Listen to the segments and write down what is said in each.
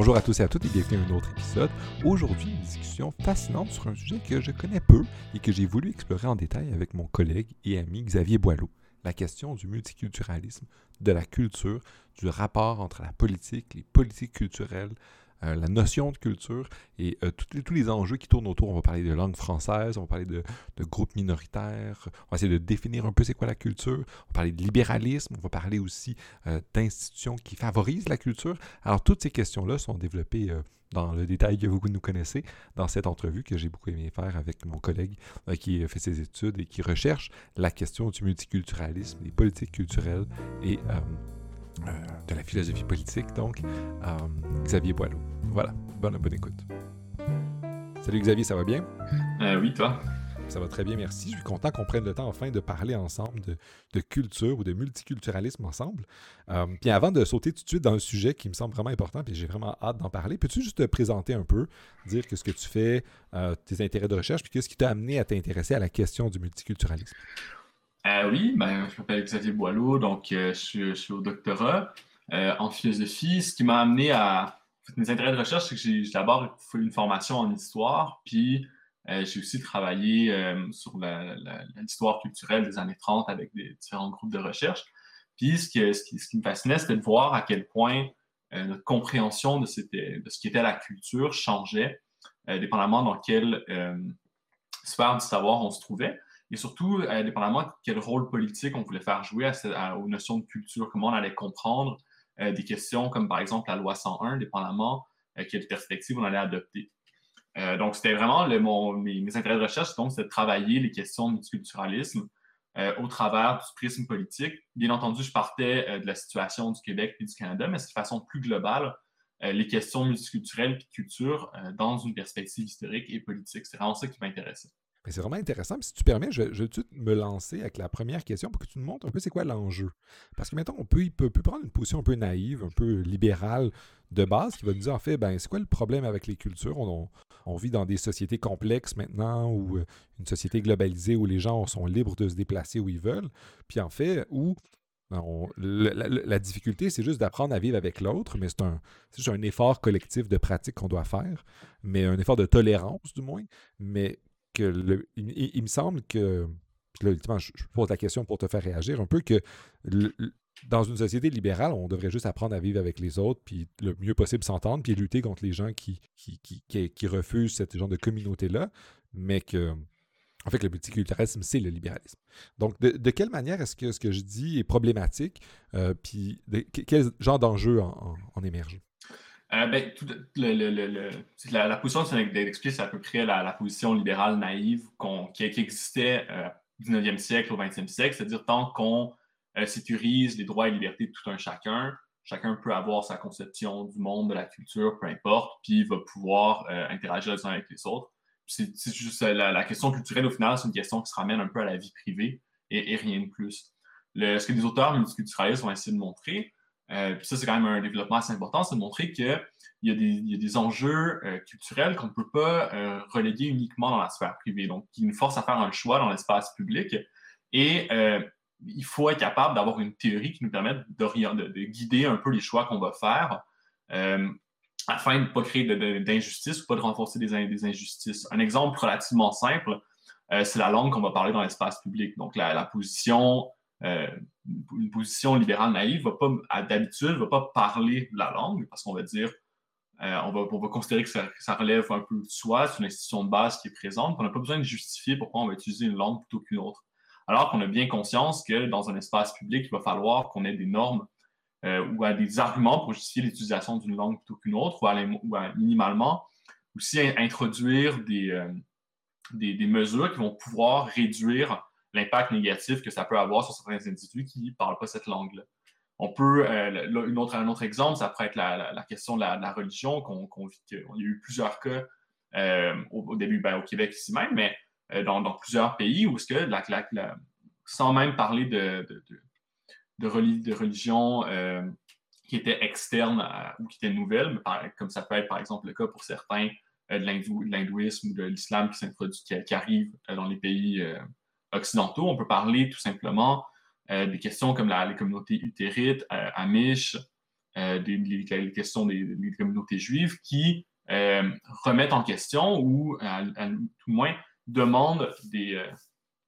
Bonjour à tous et à toutes et bienvenue à un autre épisode. Aujourd'hui, une discussion fascinante sur un sujet que je connais peu et que j'ai voulu explorer en détail avec mon collègue et ami Xavier Boileau. La question du multiculturalisme, de la culture, du rapport entre la politique, les politiques culturelles, euh, la notion de culture et euh, tous les enjeux qui tournent autour. On va parler de langue française, on va parler de, groupes minoritaires, on va essayer de définir un peu c'est quoi la culture, on va parler de libéralisme, on va parler aussi euh, d'institutions qui favorisent la culture. Alors toutes ces questions-là sont développées dans le détail que vous nous connaissez dans cette entrevue que j'ai beaucoup aimé faire avec mon collègue qui fait ses études et qui recherche la question du multiculturalisme, des politiques culturelles et euh, de la philosophie politique, donc, euh, Xavier Boileau. Voilà, bonne, bonne écoute. Salut Xavier, ça va bien? Euh, oui, toi? Ça va très bien, merci. Je suis content qu'on prenne le temps enfin de parler ensemble de, culture ou de multiculturalisme ensemble. puis avant de sauter tout de suite dans un sujet qui me semble vraiment important, puis j'ai vraiment hâte d'en parler, peux-tu juste te présenter un peu, dire que ce que tu fais, tes intérêts de recherche, puis qu'est-ce qui t'a amené à t'intéresser à la question du multiculturalisme? Euh, oui, ben, je m'appelle Xavier Boileau, donc euh, je, suis, au doctorat euh, en philosophie. Ce qui m'a amené à. mes intérêts de recherche, c'est que j'ai d'abord fait une formation en histoire, puis j'ai aussi travaillé sur l'histoire culturelle des années 30 avec différents groupes de recherche. Puis ce, qui, me fascinait, c'était de voir à quel point notre compréhension de, de, ce qu'était la culture changeait, dépendamment dans quelle sphère du savoir on se trouvait et surtout, indépendamment de quel rôle politique on voulait faire jouer aux notions de culture, comment on allait comprendre euh, des questions comme par exemple la loi 101, dépendamment euh, quelle perspective on allait adopter. Euh, donc, c'était vraiment mes, intérêts de recherche, donc, c'était de travailler les questions de multiculturalisme au travers du prisme politique. Bien entendu, je partais de la situation du Québec et du Canada, mais de façon plus globale, les questions multiculturelles et culture dans une perspective historique et politique. C'est vraiment ça qui m'intéressait c'est vraiment intéressant. si tu permets, je, vais tout me lancer avec la première question pour que tu nous montres un peu c'est quoi l'enjeu. Parce que maintenant, on peut, peut, prendre une position un peu naïve, un peu libérale de base, qui va nous dire en fait, ben, c'est quoi le problème avec les cultures? On, vit dans des sociétés complexes maintenant, ou euh, une société globalisée où les gens sont libres de se déplacer où ils veulent. Puis en fait, où ben, la, difficulté, c'est juste d'apprendre à vivre avec l'autre, mais c'est un, juste un effort collectif de pratique qu'on doit faire, mais un effort de tolérance du moins. Mais il, me semble que, là, je, pose la question pour te faire réagir un peu, que dans une société libérale, on devrait juste apprendre à vivre avec les autres, puis le mieux possible s'entendre, puis lutter contre les gens qui, qui, qui, refusent ce genre de communauté-là, mais que, en fait, le multiculturalisme, c'est le libéralisme. Donc, de, quelle manière est-ce que ce que je dis est problématique, euh, puis quel genre d'enjeu en, en émerge? Euh, ben, la, position d'expliquer, c'est à peu près la, position libérale naïve qui, existait euh, au 19e siècle, au 20e siècle, c'est-à-dire tant qu'on euh, sécurise les droits et libertés de tout un chacun, chacun peut avoir sa conception du monde, de la culture, peu importe, puis va pouvoir interagir les uns avec les autres. C'est juste la, question culturelle, au final, c'est une question qui se ramène un peu à la vie privée et, rien de plus. ce que les auteurs multiculturalistes vont essayer de montrer, euh, puis ça, c'est quand même un développement assez important, c'est de montrer qu'il y, y, a des enjeux euh, culturels qu'on ne peut pas euh, reléguer uniquement dans la sphère privée, donc qui nous force à faire un choix dans l'espace public. Et il faut être capable d'avoir une théorie qui nous permette de, de guider un peu les choix qu'on va faire afin de ne pas créer d'injustice ou pas de renforcer des, injustices. Un exemple relativement simple, c'est la langue qu'on va parler dans l'espace public. Donc, la position euh, une position libérale naïve va pas, d'habitude, ne va pas parler la langue parce qu'on va dire, euh, on, va, considérer que ça, relève un peu de soi, c'est une institution de base qui est présente, on n'a pas besoin de justifier pourquoi on va utiliser une langue plutôt qu'une autre. Alors qu'on a bien conscience que dans un espace public, il va falloir qu'on ait des normes euh, ou des arguments pour justifier l'utilisation d'une langue plutôt qu'une autre, ou, minimalement aussi introduire des, des, mesures qui vont pouvoir réduire l'impact négatif que ça peut avoir sur certains individus qui ne parlent pas cette langue-là. On peut, euh, une autre, un autre exemple, ça pourrait être la, question de la, religion, qu'on qu'il y a eu plusieurs cas euh, au, début ben, au Québec ici même, mais euh, dans, plusieurs pays où sans même parler de, de, religion qui était externe ou qui était nouvelle, comme ça peut être par exemple le cas pour certains de l'hindouisme ou de l'islam qui qui, qui, arrive dans les pays occidentaux. On peut parler tout simplement euh, des questions comme la, les communautés utérites, euh, Amish, les, questions des, communautés juives qui remettent en question ou, tout moins, demandent des,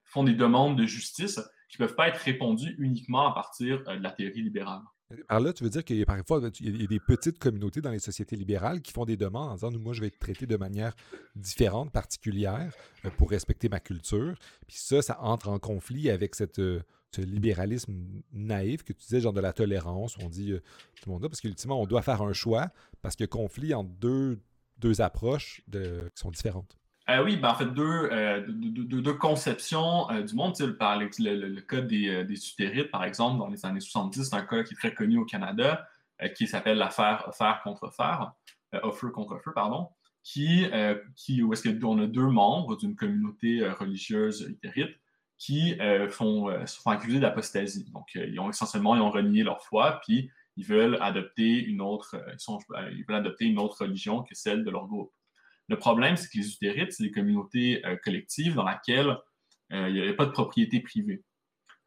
font des demandes de justice qui ne peuvent pas être répondues uniquement à partir de la théorie libérale. Par là, tu veux dire qu'il y a parfois il y a des petites communautés dans les sociétés libérales qui font des demandes en disant moi, je vais être traité de manière différente, particulière, euh, pour respecter ma culture. Puis ça, ça entre en conflit avec cette, euh, ce libéralisme naïf que tu disais, genre de la tolérance, où on dit euh, tout le monde parce qu'ultimement, on doit faire un choix parce qu'il y a conflit entre deux, deux approches qui sont différentes. Euh, oui, ben, en fait, deux, euh, deux, conceptions euh, du monde. Par le, le, cas des, des par exemple, dans les années 70, c'est un cas qui est très connu au Canada, qui s'appelle l'affaire Offer contre Offer, Offer contre Offer, pardon, qui, qui, où est-ce qu'on a deux membres d'une communauté religieuse uthérite qui font, se font accuser d'apostasie. Donc, ils ont essentiellement ils ont renié leur foi, puis ils veulent adopter une autre, ils, ils veulent adopter une autre religion que celle de leur groupe. Le problème, c'est que les utérites, c'est des communautés euh, collectives dans lesquelles euh, il n'y avait pas de propriété privée.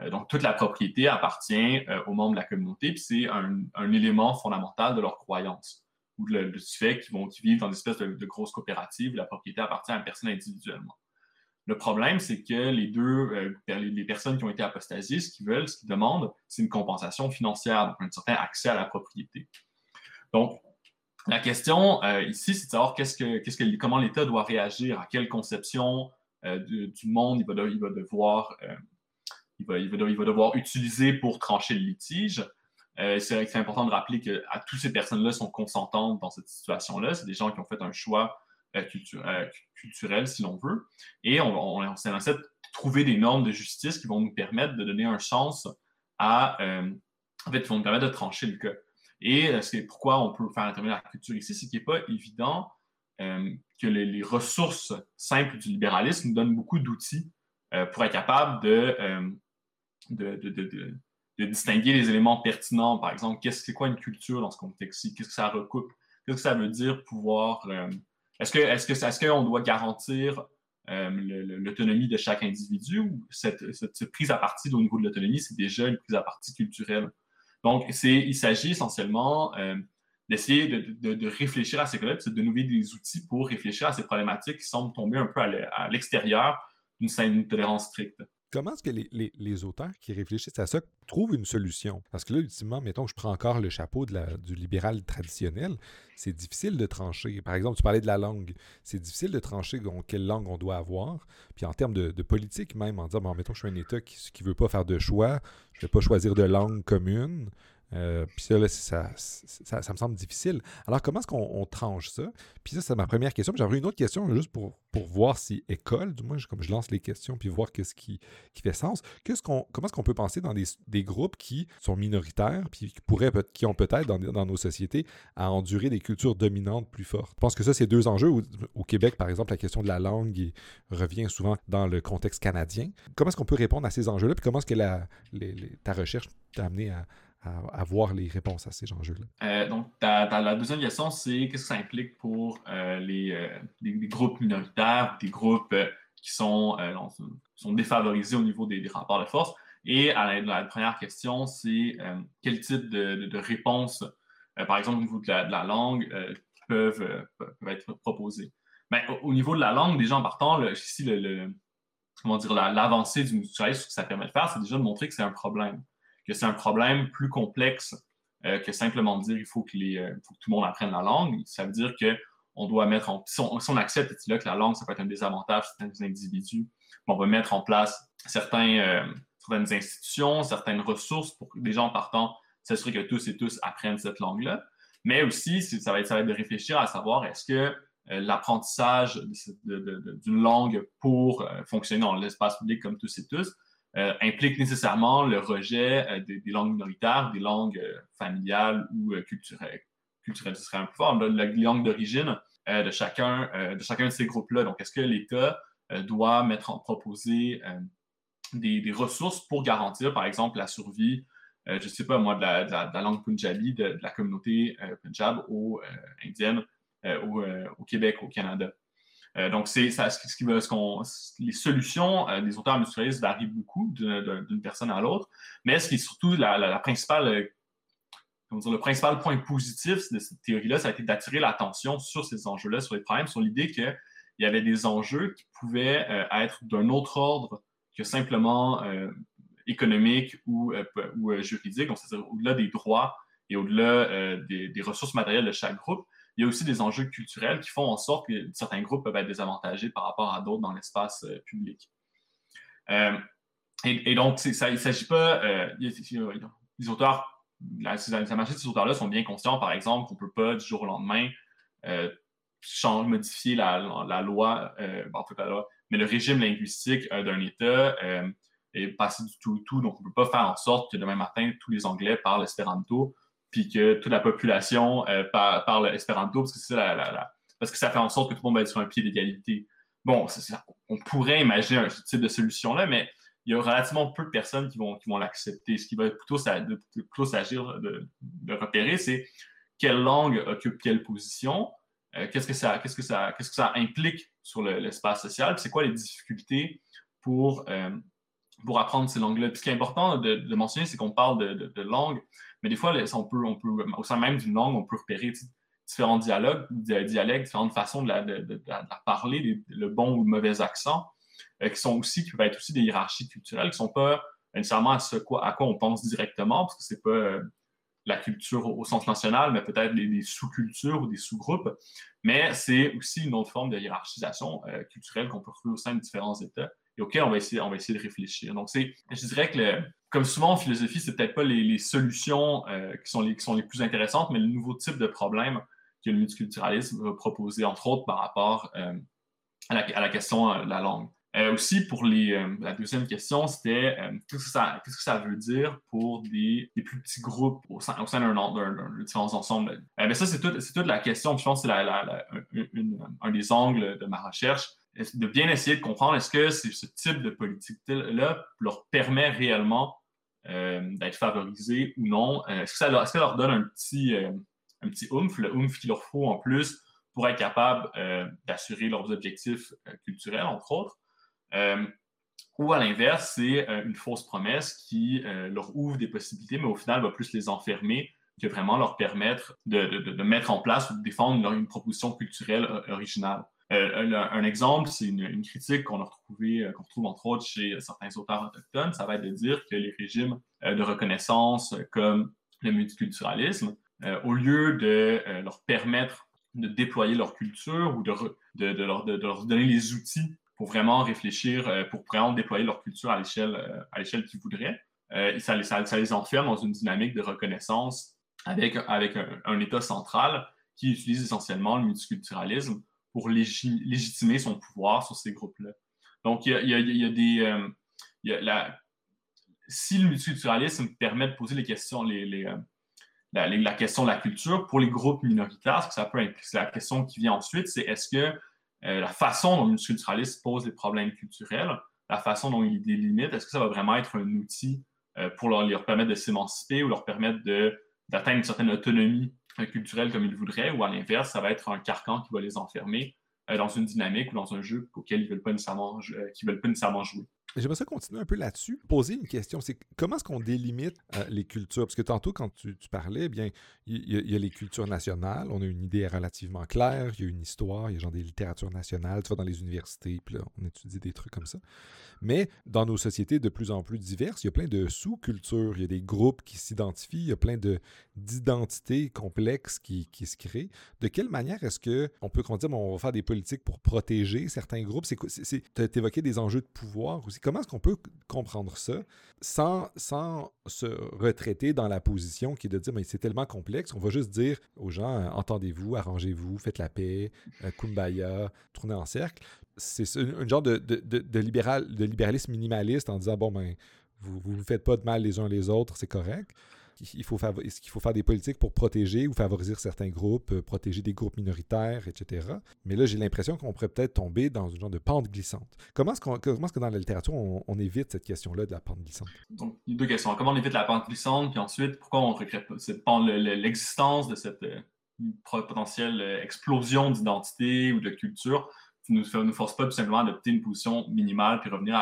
Euh, donc, toute la propriété appartient aux membres de la communauté, puis c'est un, élément fondamental de leur croyance ou de, du fait qu'ils vont vivent dans une espèce de, grosses coopératives où la propriété appartient à personne individuellement. Le problème, c'est que les deux, les, personnes qui ont été apostasiées, ce qu'ils veulent, ce qu'ils demandent, c'est une compensation financière, donc un certain accès à la propriété. Donc, la question euh, ici, c'est de savoir qu'est-ce que, comment l'État doit réagir, à quelle conception euh, du monde il va, devoir, euh, il, va, devoir utiliser pour trancher le litige. c'est important de rappeler que à toutes ces personnes-là sont consentantes dans cette situation-là. C'est des gens qui ont fait un choix culturel, si l'on veut. Et on, on essaie de trouver des normes de justice qui vont nous permettre de donner un sens à. en fait, qui vont nous permettre de trancher le cas. Et euh, pourquoi on peut faire intervenir la culture ici, c'est qu'il n'est pas évident euh, que les, ressources simples du libéralisme nous donnent beaucoup d'outils euh, pour être capable de, de, distinguer les éléments pertinents. Par exemple, qu'est-ce c'est quoi une culture dans ce contexte-ci? Qu'est-ce que ça recoupe? Qu'est-ce que ça veut dire pouvoir. est-ce qu'on est -ce que, est doit garantir l'autonomie de chaque individu ou cette, prise à partie au niveau de l'autonomie, c'est déjà une prise à partie culturelle? Donc, il s'agit essentiellement euh, d'essayer de, réfléchir à ces cas-là, de donner des outils pour réfléchir à ces problématiques qui semblent tomber un peu à l'extérieur d'une tolérance stricte. Comment est-ce que les, auteurs qui réfléchissent à ça trouvent une solution? Parce que là, ultimement, mettons que je prends encore le chapeau du libéral traditionnel, c'est difficile de trancher. Par exemple, tu parlais de la langue. C'est difficile de trancher quelle langue on doit avoir. Puis en termes de, politique même, en disant, mettons que je suis un État qui ne veut pas faire de choix, je ne vais pas choisir de langue commune. Euh, puis ça, ça, ça, me semble difficile. Alors, comment est-ce qu'on tranche ça? Puis ça, c'est ma première question. J'aurais une autre question juste pour, pour voir si école, du moins, comme je lance les questions, puis voir qu'est-ce qui, qui fait sens. Qu'est-ce comment est-ce qu'on peut penser dans des, des, groupes qui sont minoritaires, puis qui, pourraient, qui ont peut-être dans, dans, nos sociétés à endurer des cultures dominantes plus fortes? Je pense que ça, c'est deux enjeux. Au, Québec, par exemple, la question de la langue revient souvent dans le contexte canadien. Comment est-ce qu'on peut répondre à ces enjeux-là? Puis comment est-ce que la, ta recherche t'a amené à, à, avoir les réponses à ces enjeux-là. Euh, donc, la deuxième question, c'est qu'est-ce que ça implique pour euh, les, euh, groupes minoritaires, des groupes qui sont, sont défavorisés au niveau des, rapports de force? Et la, première question, c'est quel type de, de, réponses, par exemple au niveau de la, langue, peuvent, être proposées? Ben, au, niveau de la langue, déjà en partant, ici, le, comment dire, l'avancée du mutualisme, ce que ça permet de faire, c'est déjà de montrer que c'est un problème que c'est un problème plus complexe euh, que simplement dire il faut que, euh, que tout le monde apprenne la langue. Ça veut dire qu'on doit mettre en. Si on, accepte là, que la langue, ça peut être un désavantage pour certains individus, on va mettre en place euh, certaines institutions, certaines ressources pour que les gens partant s'assurer que tous et tous apprennent cette langue-là. Mais aussi, ça va, être, ça va être de réfléchir à savoir est-ce que l'apprentissage d'une langue pour fonctionner dans l'espace public comme tous et tous, euh, implique nécessairement le rejet euh, des, langues minoritaires, des langues euh, familiales ou culturelles. Culturelles, ce serait un peu fort. La, langue d'origine de, chacun, de chacun de ces groupes-là. Donc, est-ce que l'État doit mettre en proposer des, ressources pour garantir, par exemple, la survie, je ne sais pas moi, de la, langue punjabi, de, la communauté punjab ou indienne au Québec, au Canada? Euh, donc, c'est ce qui ce qu'on, les solutions euh, des auteurs mutualistes varient beaucoup d'une personne à l'autre, mais ce qui est surtout la, principale, le principal point positif de cette théorie-là, ça a été d'attirer l'attention sur ces enjeux-là, sur les problèmes, sur l'idée qu'il y avait des enjeux qui pouvaient euh, être d'un autre ordre que simplement euh, économique ou, juridique, c'est-à-dire au-delà des droits et au-delà des, ressources matérielles de chaque groupe. Il y a aussi des enjeux culturels qui font en sorte que certains groupes peuvent être désavantagés par rapport à d'autres dans l'espace public. Et, donc, il ne s'agit pas. les auteurs la, la de ces auteurs-là sont bien conscients, par exemple, qu'on ne peut pas du jour au lendemain euh, changer, modifier la, loi, euh, en la loi, mais le régime linguistique euh, d'un État est passé du tout au tout. Donc, on ne peut pas faire en sorte que demain matin, tous les Anglais parlent espéranto, puis que toute la population parle espéranto, parce que, c'est parce que ça fait en sorte que tout le monde va être sur un pied d'égalité. Bon, on pourrait imaginer un type de solution-là, mais il y a relativement peu de personnes qui vont, l'accepter. Ce qui va plutôt, s'agir de, repérer, c'est quelle langue occupe quelle position, euh, qu'est-ce, que ça, implique sur l'espace social, c'est quoi les difficultés pour, euh, pour apprendre ces langues-là. ce qui est important de, mentionner, c'est qu'on parle de, langue, mais des fois, on peut, au sein même d'une langue, on peut repérer différents dialogues, dialectes, différentes façons de la, parler, le bon ou le mauvais accent. Euh, qui sont aussi, qui peuvent être aussi des hiérarchies culturelles, qui ne sont pas nécessairement à, ce quoi, à quoi on pense directement, parce que ce n'est pas euh, la culture au, sens national, mais peut-être des, sous-cultures ou des sous-groupes. Mais c'est aussi une autre forme de hiérarchisation euh, culturelle qu'on peut retrouver au sein de différents États et auquel on va essayer, on va essayer de réfléchir. Donc, je dirais que, comme souvent en philosophie, c'est peut-être pas les, solutions qui, sont les, qui sont les plus intéressantes, mais le nouveau type de problème que le multiculturalisme va proposer, entre autres par rapport à, la, à, la, question de la langue. Euh, aussi, pour les, euh, la deuxième question, c'était euh, qu'est-ce, que ça, que ça veut dire pour des, des plus petits groupes au sein, au sein d'un, d'un, différents ensembles? mais ça, c'est, tout, toute la question. Je pense que c'est un des angles de ma recherche, de bien essayer de comprendre est-ce que ce type de politique-là leur permet réellement d'être favorisés ou non? est-ce, que ça, leur donne un petit, un petit oomph, le oomph qu'il leur faut en plus pour être capable d'assurer leurs objectifs culturels, entre autres? Euh, ou à l'inverse, c'est euh, une fausse promesse qui euh, leur ouvre des possibilités, mais au final va plus les enfermer que vraiment leur permettre de, mettre en place ou de défendre une proposition culturelle originale. Un, exemple, c'est une, critique qu'on a retrouvée, qu'on retrouve entre autres chez certains auteurs autochtones, ça va être de dire que les régimes de reconnaissance comme le multiculturalisme, au lieu de leur permettre de déployer leur culture ou de, leur, donner les outils pour vraiment réfléchir, euh, pour vraiment déployer leur culture à l'échelle euh, qu'ils voudraient. Euh, ça, les enferme dans une dynamique de reconnaissance avec un, État central qui utilise essentiellement le multiculturalisme pour légitimer son pouvoir sur ces groupes-là. Donc, il y a, des... si le multiculturalisme permet de poser les questions, les, les, la, question de la culture pour les groupes minoritaires, ce que ça peut impliquer, la question qui vient ensuite, c'est est-ce que euh, la façon dont le multiculturalisme pose des problèmes culturels, la façon dont il délimite, est-ce que ça va vraiment être un outil euh, pour leur, permettre de s'émanciper ou leur permettre d'atteindre une certaine autonomie euh, culturelle comme ils voudraient, ou à l'inverse, ça va être un carcan qui va les enfermer dans une dynamique ou dans un jeu auquel ils ne veulent pas nécessairement, veulent pas nécessairement jouer. J'aimerais ça continuer un peu là-dessus. Poser une question, c'est comment est-ce qu'on délimite euh, les cultures? Parce que tantôt, quand tu, parlais, eh bien, il y, a les cultures nationales, on a une idée relativement claire, il y a une histoire, il y a genre des littératures nationales, tu vas dans les universités, puis là, on étudie des trucs comme ça. Mais dans nos sociétés de plus en plus diverses, il y a plein de sous-cultures, il y a des groupes qui s'identifient, il y a plein d'identités complexes qui, se créent. De quelle manière est-ce qu'on peut qu'on dire, on va faire des politiques pour protéger certains groupes? Tu évoqué des enjeux de pouvoir comment est-ce qu'on peut comprendre ça sans, sans se retraiter dans la position qui est de dire mais c'est tellement complexe, on va juste dire aux gens euh, entendez-vous, arrangez-vous, faites la paix, euh, kumbaya, tournez en cercle. C'est un genre de, de, de, libéral, de libéralisme minimaliste en disant bon ben vous ne vous faites pas de mal les uns les autres, c'est correct il faut est-ce qu'il faut faire des politiques pour protéger ou favoriser certains groupes, euh, protéger des groupes minoritaires, etc. Mais là, j'ai l'impression qu'on pourrait peut-être tomber dans une genre de pente glissante. Comment est-ce, que dans la littérature, on, évite cette question-là de la pente glissante? Donc, il y a deux questions. Comment on évite la pente glissante, puis ensuite, pourquoi on pente, l'existence de cette euh, potentielle euh, explosion d'identité ou de culture ne nous, force pas tout simplement à adopter une position minimale puis revenir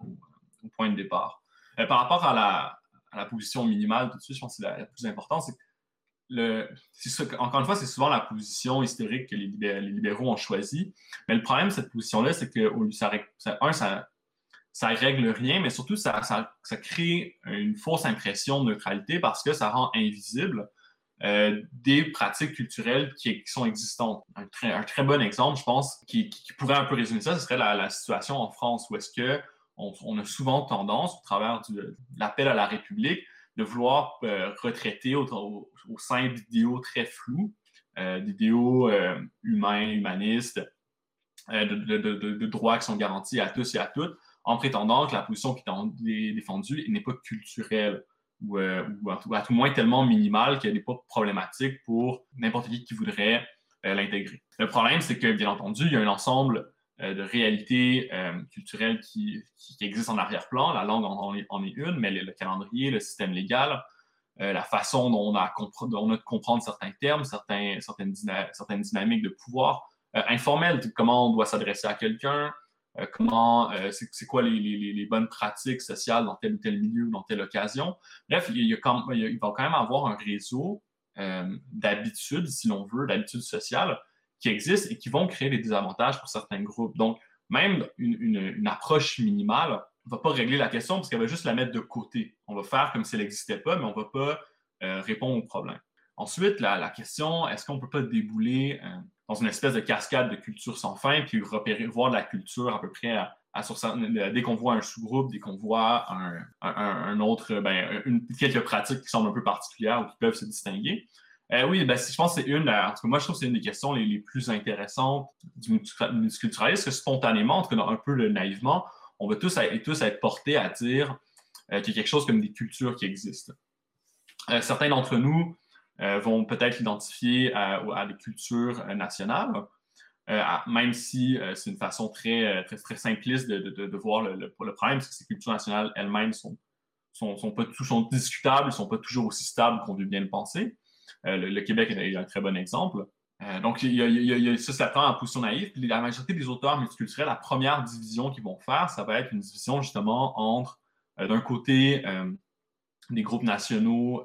au, point de départ? par rapport à la, la position minimale tout de suite, je pense que c'est la, plus importante, encore une fois, c'est souvent la position historique que les, libéraux ont choisie. Mais le problème de cette position-là, c'est que ça, un, ça, règle rien, mais surtout, ça, crée une fausse impression de neutralité parce que ça rend invisible euh, des pratiques culturelles qui, sont existantes. Un très, bon exemple, je pense, qui, pourrait un peu résumer ça, ce serait la, situation en France, où est-ce que on, a souvent tendance, au travers de l'appel à la République, de vouloir euh, retraiter au, sein d'idéaux très flous, euh, d'idéaux euh, humains, humanistes, de, droits qui sont garantis à tous et à toutes, en prétendant que la position qui est défendue n'est pas culturelle ou, à, tout, le moins tellement minimale qu'elle n'est pas problématique pour n'importe qui qui voudrait l'intégrer. Le problème, c'est que, bien entendu, il y a un ensemble de réalités euh, culturelles qui, existent en arrière-plan. La langue en, est, une, mais le, calendrier, le système légal, euh, la façon dont on a, de comprendre certains termes, certaines, certaines, dynamiques de pouvoir informelles, comment on doit s'adresser à quelqu'un, comment, c'est quoi les, bonnes pratiques sociales dans tel ou tel milieu, dans telle occasion. Bref, il, y a quand, il va quand même avoir un réseau d'habitudes, si l'on veut, d'habitudes sociales qui existent et qui vont créer des désavantages pour certains groupes. Donc, même une, approche minimale ne va pas régler la question parce qu'elle va juste la mettre de côté. On va faire comme si elle n'existait pas, mais on ne va pas euh, répondre au problème. Ensuite, la, question, est-ce qu'on ne peut pas débouler euh, dans une espèce de cascade de culture sans fin, puis repérer, voir la culture à peu près à, dès qu'on voit un sous-groupe, dès qu'on voit un, autre, ben, quelques pratiques qui semblent un peu particulières ou qui peuvent se distinguer. Euh, oui, ben, je pense que c'est une, en moi je trouve que c'est une des questions les, plus intéressantes du multiculturalisme, que spontanément, en tout cas un peu naïvement, on va tous, être, portés à dire euh, qu'il y a quelque chose comme des cultures qui existent. Euh, certains d'entre nous vont peut-être l'identifier à, des cultures nationales, même si c'est une façon très, simpliste de, voir le, le, problème, parce que ces cultures nationales elles-mêmes sont, sont, sont, pas, sont discutables, ne sont pas toujours aussi stables qu'on veut bien le penser. Euh, le, Québec est un très bon exemple. Euh, donc, ça, ça prend en position naïve. Puis la majorité des auteurs multiculturels, la première division qu'ils vont faire, ça va être une division justement entre, euh, d'un côté, des groupes nationaux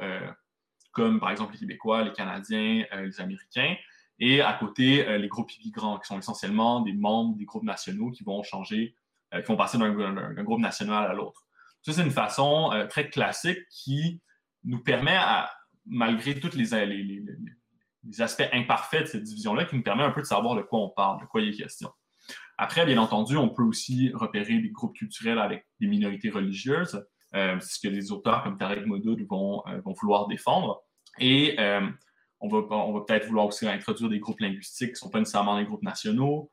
comme par exemple les Québécois, les Canadiens, les Américains, et à côté, les groupes immigrants, qui sont essentiellement des membres des groupes nationaux qui vont changer, qui vont passer d'un groupe national à l'autre. Ça, c'est une façon très classique qui nous permet à, malgré tous les, aspects imparfaits de cette division-là, qui nous permet un peu de savoir de quoi on parle, de quoi il est question. Après, bien entendu, on peut aussi repérer des groupes culturels avec des minorités religieuses, euh, ce que les auteurs comme Tarek Modoud vont, euh, vouloir défendre. Et euh, on va, on va peut-être vouloir aussi introduire des groupes linguistiques qui ne sont pas nécessairement des groupes nationaux.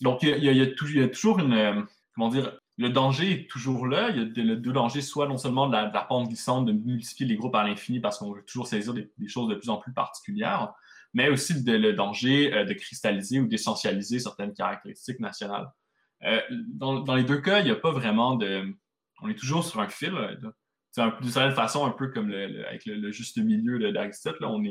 donc, il y, a, toujours une, comment dire, le danger est toujours là. Il y a deux dangers, soit non seulement de la, pente glissante, de multiplier les groupes à l'infini parce qu'on veut toujours saisir des, choses de plus en plus particulières, mais aussi le danger euh, de cristalliser ou d'essentialiser certaines caractéristiques nationales. Euh, dans, les deux cas, il n'y a pas vraiment de. On est toujours sur un fil. C'est d'une certaine façon un peu comme avec le, juste milieu d'Aristote. On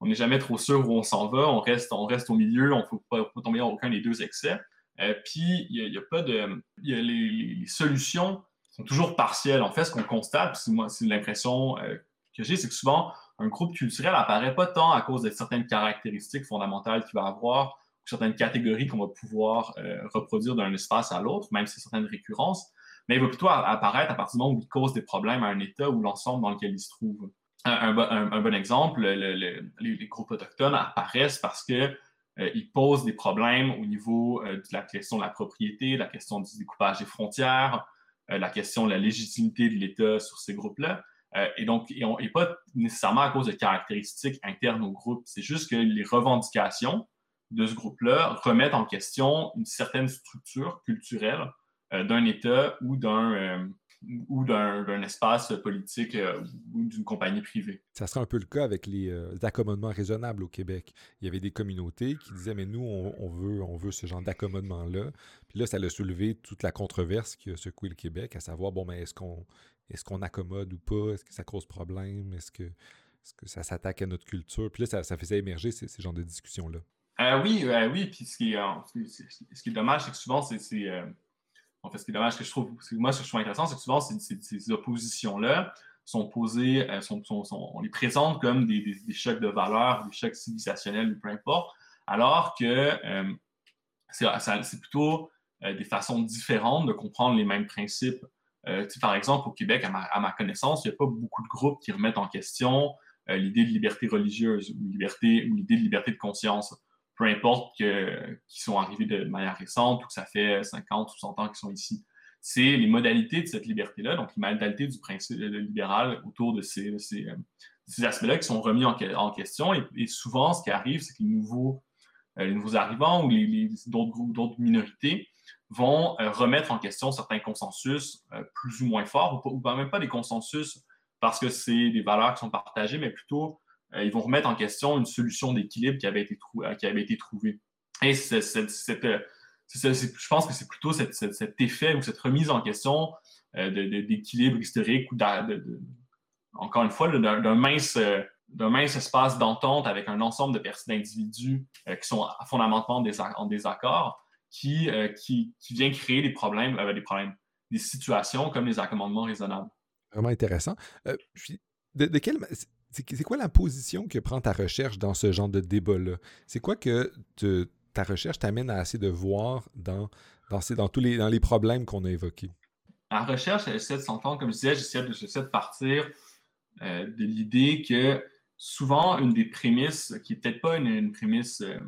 on n'est jamais trop sûr où on s'en va, on reste, on reste au milieu, on ne faut pas, tomber dans aucun des deux excès. Euh, puis, il n'y a, pas de. les, solutions sont toujours partielles. En fait, ce qu'on constate, c'est l'impression euh, que j'ai, c'est que souvent, un groupe culturel apparaît pas tant à cause de certaines caractéristiques fondamentales qu'il va avoir, ou certaines catégories qu'on va pouvoir euh, reproduire d'un espace à l'autre, même si certaines récurrences, mais il va plutôt apparaître à partir du moment où il cause des problèmes à un État ou l'ensemble dans lequel il se trouve. Un, bon exemple, les, groupes autochtones apparaissent parce que il pose des problèmes au niveau euh, de la question de la propriété, la question du découpage des frontières, euh, la question de la légitimité de l'État sur ces groupes-là. et donc, et, pas nécessairement à cause de caractéristiques internes au groupe, c'est juste que les revendications de ce groupe-là remettent en question une certaine structure culturelle d'un État ou d'un ou d'un espace politique euh, ou d'une compagnie privée. Ça serait un peu le cas avec les, euh, accommodements raisonnables au Québec. Il y avait des communautés qui disaient, mais nous, on, veut, on veut ce genre d'accommodement-là. Puis là, ça a soulevé toute la controverse qui a secoué le Québec, à savoir, bon, mais est-ce qu'on est qu'on accommode ou pas? Est-ce que ça cause problème? Est-ce que, ça s'attaque à notre culture? Puis là, ça, ça faisait émerger ces, ces genres de discussions-là. Euh, oui, oui. Puis ce qui, est, ce qui est dommage, c'est que souvent, c'est en fait, ce qui est dommage, que je trouve, moi, ce que je trouve intéressant, c'est que souvent, ces, oppositions-là sont posés, sont, on les présente comme des, chocs de valeurs, des chocs civilisationnels, peu importe, alors que c'est plutôt des façons différentes de comprendre les mêmes principes. par exemple, au Québec, à ma, connaissance, il n'y a pas beaucoup de groupes qui remettent en question l'idée de liberté religieuse ou l'idée de liberté de conscience peu importe qu'ils sont arrivés de manière récente ou que ça fait 50 ou 100 ans qu'ils sont ici. C'est les modalités de cette liberté-là, donc les modalités du principe libéral autour de ces, ces, aspects-là qui sont remis en, question. Et, souvent, ce qui arrive, c'est que les nouveaux, euh, arrivants ou d'autres minorités vont euh, remettre en question certains consensus euh, plus ou moins forts, ou, même pas des consensus parce que c'est des valeurs qui sont partagées, mais plutôt euh, ils vont remettre en question une solution d'équilibre qui avait été, euh, trouvée. Et euh, je pense que c'est plutôt cet effet ou cette remise en question d'équilibre historique ou encore une fois, d'un mince, espace d'entente avec un ensemble d'individus qui sont fondamentalement en désaccord, qui, vient créer des problèmes, des problèmes, des situations comme les accommodements raisonnables. Vraiment intéressant. de, de quelle c'est quoi la position que prend ta recherche dans ce genre de débat-là? C'est quoi que ta recherche t'amène à essayer de voir dans, dans, tous les, dans les problèmes qu'on a évoqués? La recherche, elle essaie de s'entendre, comme je disais, j'essaie de, partir euh, de l'idée que souvent, une des prémices, qui n'est peut-être pas une, prémisse euh,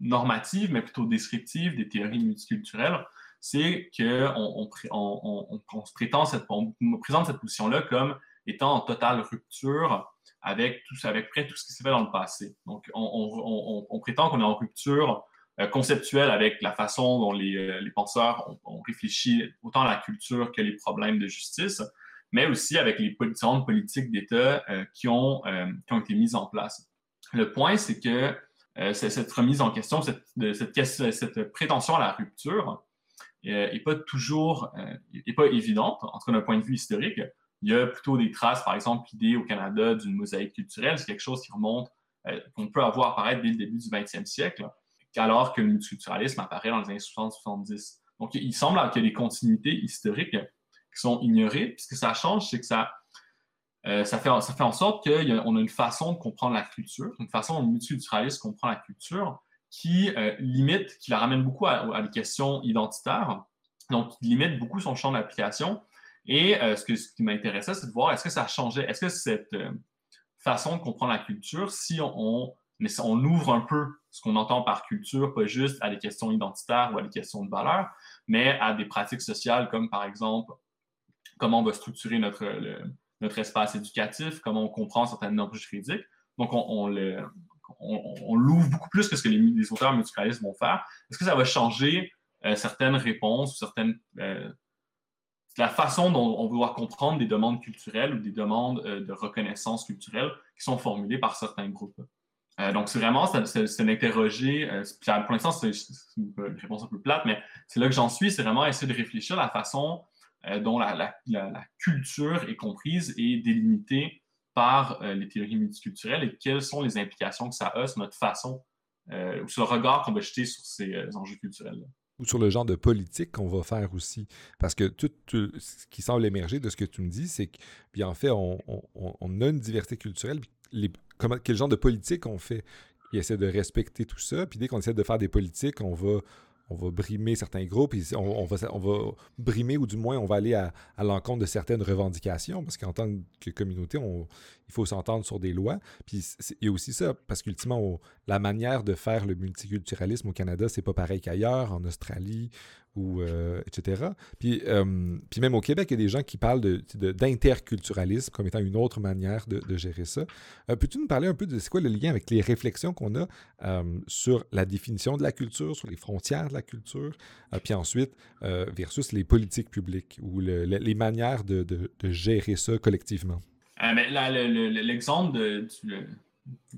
normative, mais plutôt descriptive des théories multiculturelles, c'est qu'on on, se prétend cette, on présente cette position-là comme étant en totale rupture avec tout, avec près tout ce qui s'est fait dans le passé. Donc, on, prétend qu'on est en rupture euh, conceptuelle avec la façon dont les, euh, penseurs ont, réfléchi autant à la culture que les problèmes de justice, mais aussi avec les différentes politiques d'État euh, qui, ont, été mises en place. Le point, c'est que cette remise en question, cette, prétention à la rupture, n'est pas toujours, pas évidente, en tout cas d'un point de vue historique. Il y a plutôt des traces, par exemple, l'idée au Canada d'une mosaïque culturelle. C'est quelque chose qui remonte, euh, qu'on peut avoir apparaître dès le début du 20e siècle, alors que le multiculturalisme apparaît dans les années 60-70. Donc, il semble qu'il y a des continuités historiques qui sont ignorées. Ce que ça change, c'est que ça, euh, ça, fait, ça fait en sorte qu'on a, une façon de comprendre la culture, une façon dont le multiculturalisme comprend la culture qui euh, limite, qui la ramène beaucoup à, à, des questions identitaires, donc qui limite beaucoup son champ d'application et euh, ce, qui m'intéressait, c'est de voir est-ce que ça changeait, est-ce que cette euh, façon de comprendre la culture, si on, ouvre un peu ce qu'on entend par culture, pas juste à des questions identitaires ou à des questions de valeur, mais à des pratiques sociales comme par exemple comment on va structurer notre, notre espace éducatif, comment on comprend certaines normes juridiques. Donc, on, l'ouvre beaucoup plus que ce que les, auteurs multiculturalistes vont faire. Est-ce que ça va changer euh, certaines réponses ou certaines la façon dont on va comprendre des demandes culturelles ou des demandes euh, de reconnaissance culturelle qui sont formulées par certains groupes. Euh, donc, c'est vraiment, c'est d'interroger, euh, pour l'instant, c'est une réponse un peu plate, mais c'est là que j'en suis, c'est vraiment essayer de réfléchir à la façon dont la, culture est comprise et délimitée par les théories multiculturelles et quelles sont les implications que ça a sur notre façon, ou sur le regard qu'on va jeter sur ces enjeux culturels. -là ou sur le genre de politique qu'on va faire aussi. Parce que tout, ce qui semble émerger de ce que tu me dis, c'est que, en fait, on, a une diversité culturelle. Les, quel genre de politique on fait? Il essaie de respecter tout ça. Puis dès qu'on essaie de faire des politiques, on va, on va brimer certains groupes, on, va, on va brimer ou du moins on va aller à, l'encontre de certaines revendications parce qu'en tant que communauté, il faut s'entendre sur des lois. Puis aussi ça, parce qu'ultimement, la manière de faire le multiculturalisme au Canada, c'est pas pareil qu'ailleurs, en Australie, ou euh, etc. Puis, euh, puis même au Québec, il y a des gens qui parlent d'interculturalisme comme étant une autre manière de, gérer ça. Euh, peux-tu nous parler un peu de c'est quoi le lien avec les réflexions qu'on a sur la définition de la culture, sur les frontières de la culture, puis ensuite versus les politiques publiques ou les manières de, gérer ça collectivement? L'exemple de,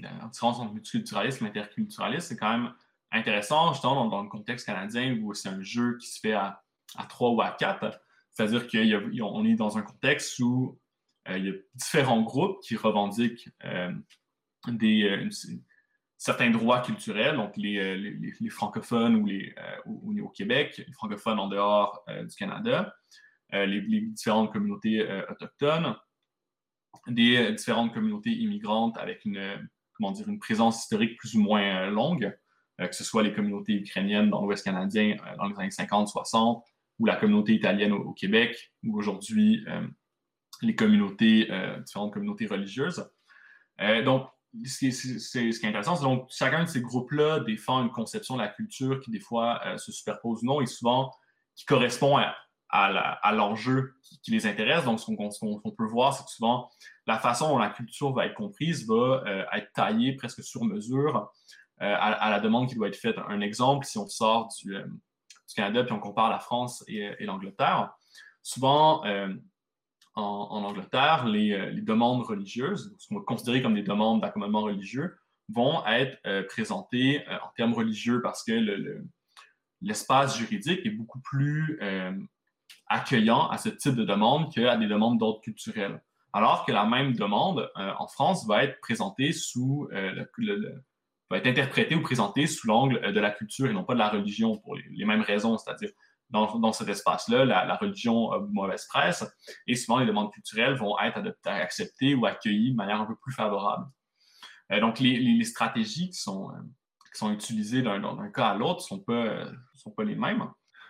la différence entre multiculturalisme et interculturalisme, c'est quand même intéressant, justement, dans, le contexte canadien où c'est un jeu qui se fait à, à 3 ou à 4. C'est-à-dire qu'on est dans un contexte où euh, il y a différents groupes qui revendiquent euh, des, euh, certains droits culturels, donc les, les, francophones ou les, au, Québec, les francophones en dehors du Canada, les, différentes communautés autochtones, des différentes communautés immigrantes avec une, comment dire, une présence historique plus ou moins longue, que ce soit les communautés ukrainiennes dans l'Ouest canadien dans les années 50-60, ou la communauté italienne au, Québec, ou aujourd'hui les communautés, différentes communautés religieuses. donc, ce qui, est, intéressant, c'est donc chacun de ces groupes-là défend une conception de la culture qui, des fois, euh, se superpose ou non et souvent qui correspond à, l'enjeu qui, les intéresse. Donc, ce qu'on peut voir, c'est que souvent, la façon dont la culture va être comprise va euh, être taillée presque sur mesure euh, à, la demande qui doit être faite. Un exemple, si on sort du, Canada puis on compare la France et, et l'Angleterre, souvent, en, Angleterre, euh, les, demandes religieuses, ce qu'on va considérer comme des demandes d'accommodement religieux, vont être euh, présentées euh, en termes religieux parce que l'espace juridique est beaucoup plus accueillant à ce type de demande qu'à des demandes d'ordre culturel. Alors que la même demande en France va être présentée sous va être interprétée ou présentée sous l'angle de la culture et non pas de la religion pour les mêmes raisons, c'est-à-dire dans, cet espace-là, la, religion a mauvaise presse et souvent les demandes culturelles vont être acceptées ou accueillies de manière un peu plus favorable. Euh, donc, les, stratégies qui sont, euh, qui sont utilisées d'un cas à l'autre ne sont pas, euh, sont pas les mêmes.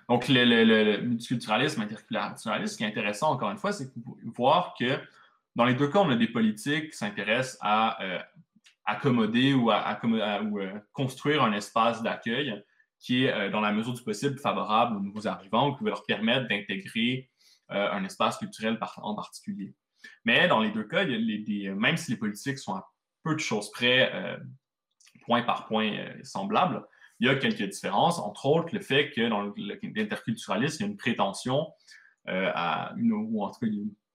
Donc, le, multiculturalisme, interculturalisme, ce qui est intéressant, encore une fois, c'est voir que dans les deux cas, on a des politiques qui s'intéressent à accommoder ou à, ou, construire un espace d'accueil qui est, euh, dans la mesure du possible, favorable aux nouveaux arrivants ou qui va leur permettre d'intégrer euh, un espace culturel en particulier. Mais dans les deux cas, même si les politiques sont à peu de choses près, euh, point par point semblables, il y a quelques différences, entre autres le fait que dans l'interculturalisme, il y a une prétention à ou en tout cas,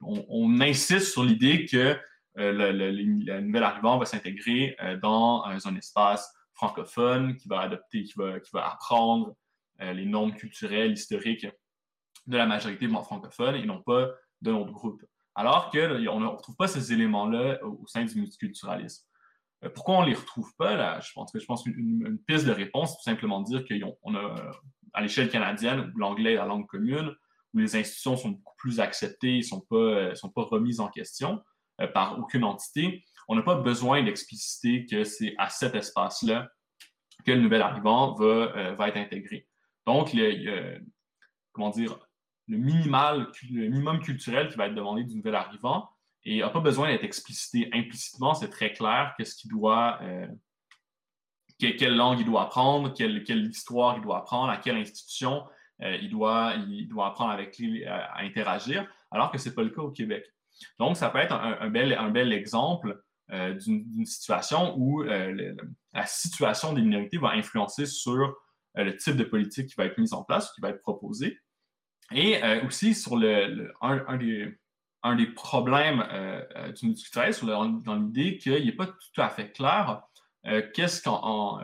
on, insiste sur l'idée que le, le, nouvel arrivant va s'intégrer dans un espace francophone, qui va adopter, qui va, qui va apprendre euh, les normes culturelles, historiques de la majorité francophone et non pas de notre groupe. Alors qu'on ne retrouve pas ces éléments-là au, sein du multiculturalisme. Euh, pourquoi on ne les retrouve pas? Là? Je pense que je qu'une piste de réponse, tout simplement dire qu'on a, à l'échelle canadienne, où l'anglais est la langue commune, où les institutions sont beaucoup plus acceptées, ne sont pas, euh, sont pas remises en question par aucune entité, on n'a pas besoin d'expliciter que c'est à cet espace-là que le nouvel arrivant va, euh, être intégré. Donc, le, comment dire, le, minimal, le minimum culturel qui va être demandé du nouvel arrivant et n'a pas besoin d'être explicité implicitement, c'est très clair qu'il doit, euh, quelle langue il doit apprendre, quelle, histoire il doit apprendre, à quelle institution euh, il, doit, apprendre avec lui à, interagir, alors que ce n'est pas le cas au Québec. Donc, ça peut être un, bel, exemple euh, d'une situation où euh, la situation des minorités va influencer sur euh, le type de politique qui va être mise en place, qui va être proposé. Et aussi sur un, des, problèmes du multiculturalisme, dans l'idée qu'il n'est pas tout à fait clair qu'est-ce qu'en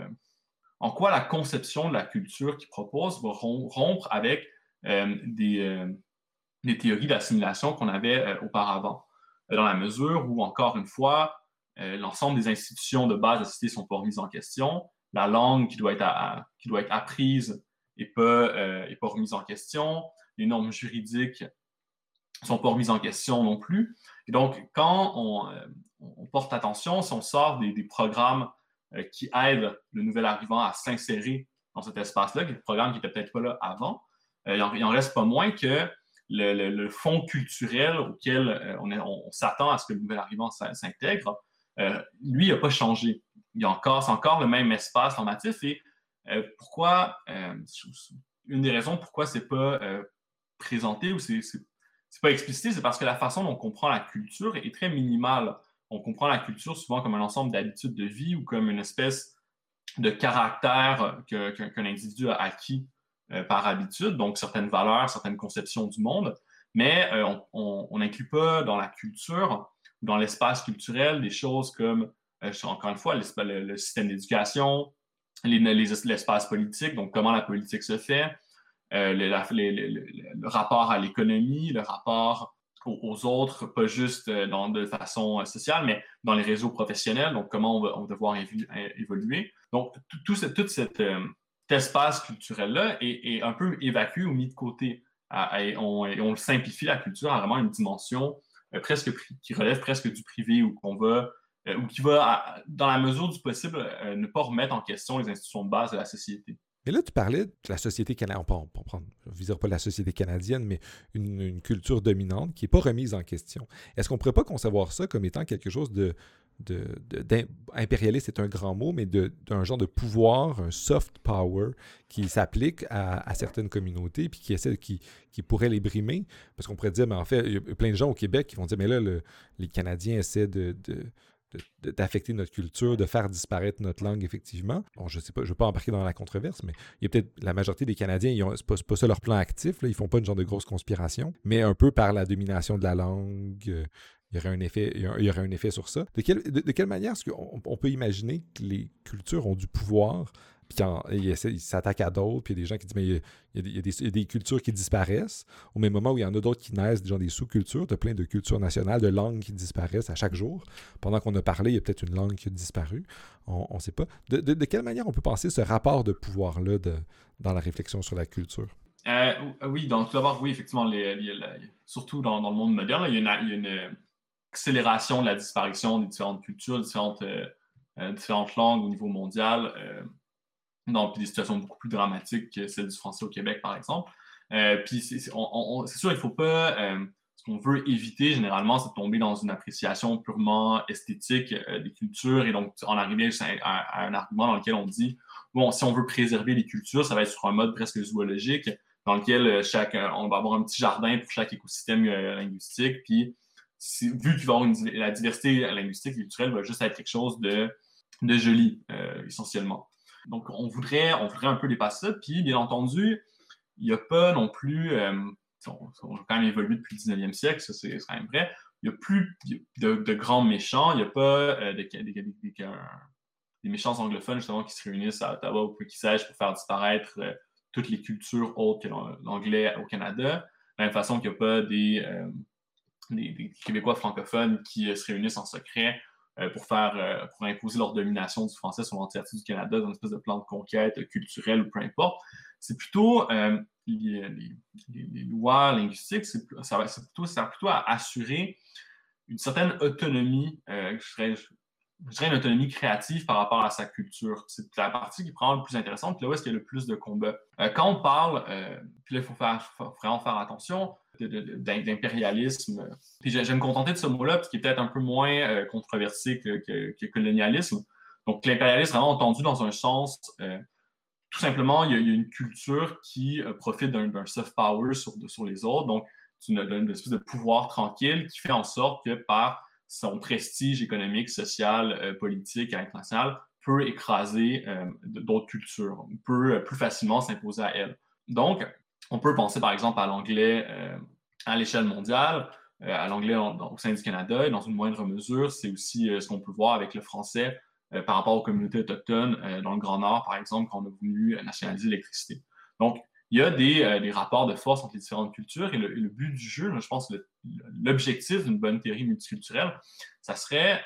en, quoi la conception de la culture qu'il propose va rompre avec des, des, théories d'assimilation qu'on avait auparavant. Dans la mesure où, encore une fois, euh, l'ensemble des institutions de base de la cité sont pas remises en question. La langue qui doit être, qui doit être apprise n'est pas, euh, pas remise en question. Les normes juridiques sont pas remises en question non plus. Et donc, quand on, euh, porte attention, si on sort des, programmes qui aident le nouvel arrivant à s'insérer dans cet espace-là, des programmes qui n'étaient peut-être pas là avant, il n'en reste pas moins que le, fond culturel auquel on, on s'attend à ce que le nouvel arrivant s'intègre euh, lui, il n'a pas changé. Il encore, c'est encore le même espace normatif. Et euh, pourquoi, euh, une des raisons pourquoi c'est pas présenté ou c'est pas explicité, c'est parce que la façon dont on comprend la culture est très minimale. On comprend la culture souvent comme un ensemble d'habitudes de vie ou comme une espèce de caractère qu'un individu a acquis par habitude, donc certaines valeurs, certaines conceptions du monde, mais on n'inclut pas dans la culture dans l'espace culturel des choses comme, euh, encore une fois, le, système d'éducation, l'espace politique, donc comment la politique se fait, euh, le, rapport à l'économie, le rapport aux, autres, pas juste euh, dans, de façon sociale, mais dans les réseaux professionnels, donc comment on va, devoir évoluer. Donc, tout, tout, cet espace culturel-là est, un peu évacué ou mis de côté. on, simplifie la culture à vraiment une dimension presque qui relève presque du privé ou qu'on va ou qui va, dans la mesure du possible, ne pas remettre en question les institutions de base de la société. Mais là, tu parlais de la société canadienne, on ne viserai pas la société canadienne, mais une, culture dominante qui n'est pas remise en question. Est-ce qu'on ne pourrait pas concevoir ça comme étant quelque chose de, de, impérialiste c'est un grand mot, mais d'un genre de pouvoir, un soft power qui s'applique à, certaines communautés puis qui essaie, qui, qui pourrait les brimer. Parce qu'on pourrait dire, mais en fait, il y a plein de gens au Québec qui vont dire, mais là, les Canadiens essaient de d'affecter notre culture, de faire disparaître notre langue, effectivement. Bon, je sais pas, je ne veux pas embarquer dans la controverse, mais il y a peut-être la majorité des Canadiens, ce n'est pas, pas, ça leur plan actif, là, ils font pas une genre de grosse conspiration, mais un peu par la domination de la langue, euh, il y aurait un effet, il y aurait un effet sur ça. De, de quelle manière est-ce qu'on peut imaginer que les cultures ont du pouvoir puis quand il, s'attaque à d'autres, puis il y a des gens qui disent, mais il y, a, des, cultures qui disparaissent, au même moment où il y en a d'autres qui naissent, genre des sous-cultures, de plein de cultures nationales, de langues qui disparaissent à chaque jour. Pendant qu'on a parlé, il y a peut-être une langue qui a disparu, on ne sait pas. De, quelle manière on peut penser ce rapport de pouvoir-là dans la réflexion sur la culture? Euh, oui, donc d'abord, oui, effectivement, surtout dans, le monde moderne, il, y a une, accélération de la disparition des différentes cultures, différentes, euh, euh, langues au niveau mondial dans des situations beaucoup plus dramatiques que celle du français au Québec, par exemple. Euh, puis c'est sûr, il ne faut pas. Euh, ce qu'on veut éviter généralement, c'est de tomber dans une appréciation purement esthétique euh, des cultures et donc en arriver à, un argument dans lequel on dit bon, si on veut préserver les cultures, ça va être sur un mode presque zoologique dans lequel chaque, on va avoir un petit jardin pour chaque écosystème linguistique. Puis vu qu'il va avoir la diversité linguistique et culturelle, va juste être quelque chose de, de joli essentiellement. Donc, on voudrait, on voudrait un peu dépasser ça. Puis, bien entendu, il n'y a pas non plus. Euh, on, a quand même évolué depuis le 19e siècle, ça c'est quand même vrai. Il n'y a plus de, grands méchants. Il n'y a pas euh, des, méchants anglophones justement qui se réunissent à Ottawa ou qui sais pour faire disparaître euh, toutes les cultures autres que l'anglais au Canada. De la même façon qu'il n'y a pas des, des, Québécois francophones qui se réunissent en secret euh, pour faire euh, pour imposer leur domination du français sur l'entièreté du Canada dans une espèce de plan de conquête culturelle ou peu importe. C'est plutôt euh, les, lois linguistiques, c'est plutôt, ça plutôt à assurer une certaine autonomie, je dirais, une autonomie créative par rapport à sa culture. C'est la partie qui prend le plus intéressante, là où est-ce qu'il y a le plus de combats. quand on parle, puis là, il faut, faut vraiment faire attention, d'impérialisme. Puis je, vais me contenter de ce mot-là, parce qu'il est peut-être un peu moins euh, controversé que, que, colonialisme. Donc, l'impérialisme, vraiment entendu dans un sens, euh, tout simplement, il y, a, une culture qui euh, profite d'un soft power sur, sur, les autres. Donc, c'est une, une, espèce de pouvoir tranquille qui fait en sorte que par son prestige économique, social, politique et international, peut écraser d'autres cultures, peut plus facilement s'imposer à elle. Donc, on peut penser par exemple à l'anglais euh, à l'échelle mondiale, euh, à l'anglais au sein du Canada, et dans une moindre mesure, c'est aussi euh, ce qu'on peut voir avec le français par rapport aux communautés autochtones dans le Grand Nord, par exemple, quand on a voulu nationaliser l'électricité. Donc, il y a des, rapports de force entre les différentes cultures, et le, but du jeu, je pense l'objectif d'une bonne théorie multiculturelle, ça serait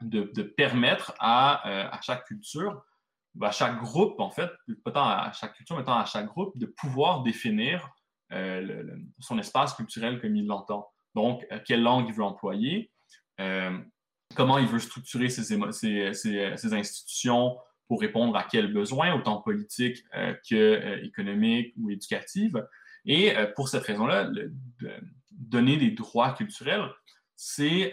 de, permettre à chaque culture à chaque groupe, en fait, pas tant à chaque culture, mais tant à chaque groupe, de pouvoir définir euh, son espace culturel comme il l'entend. Donc, euh, quelle langue il veut employer, euh, comment il veut structurer ses, institutions pour répondre à quels besoins, autant politiques qu'économiques ou éducatifs. Et pour cette raison-là, donner des droits culturels, c'est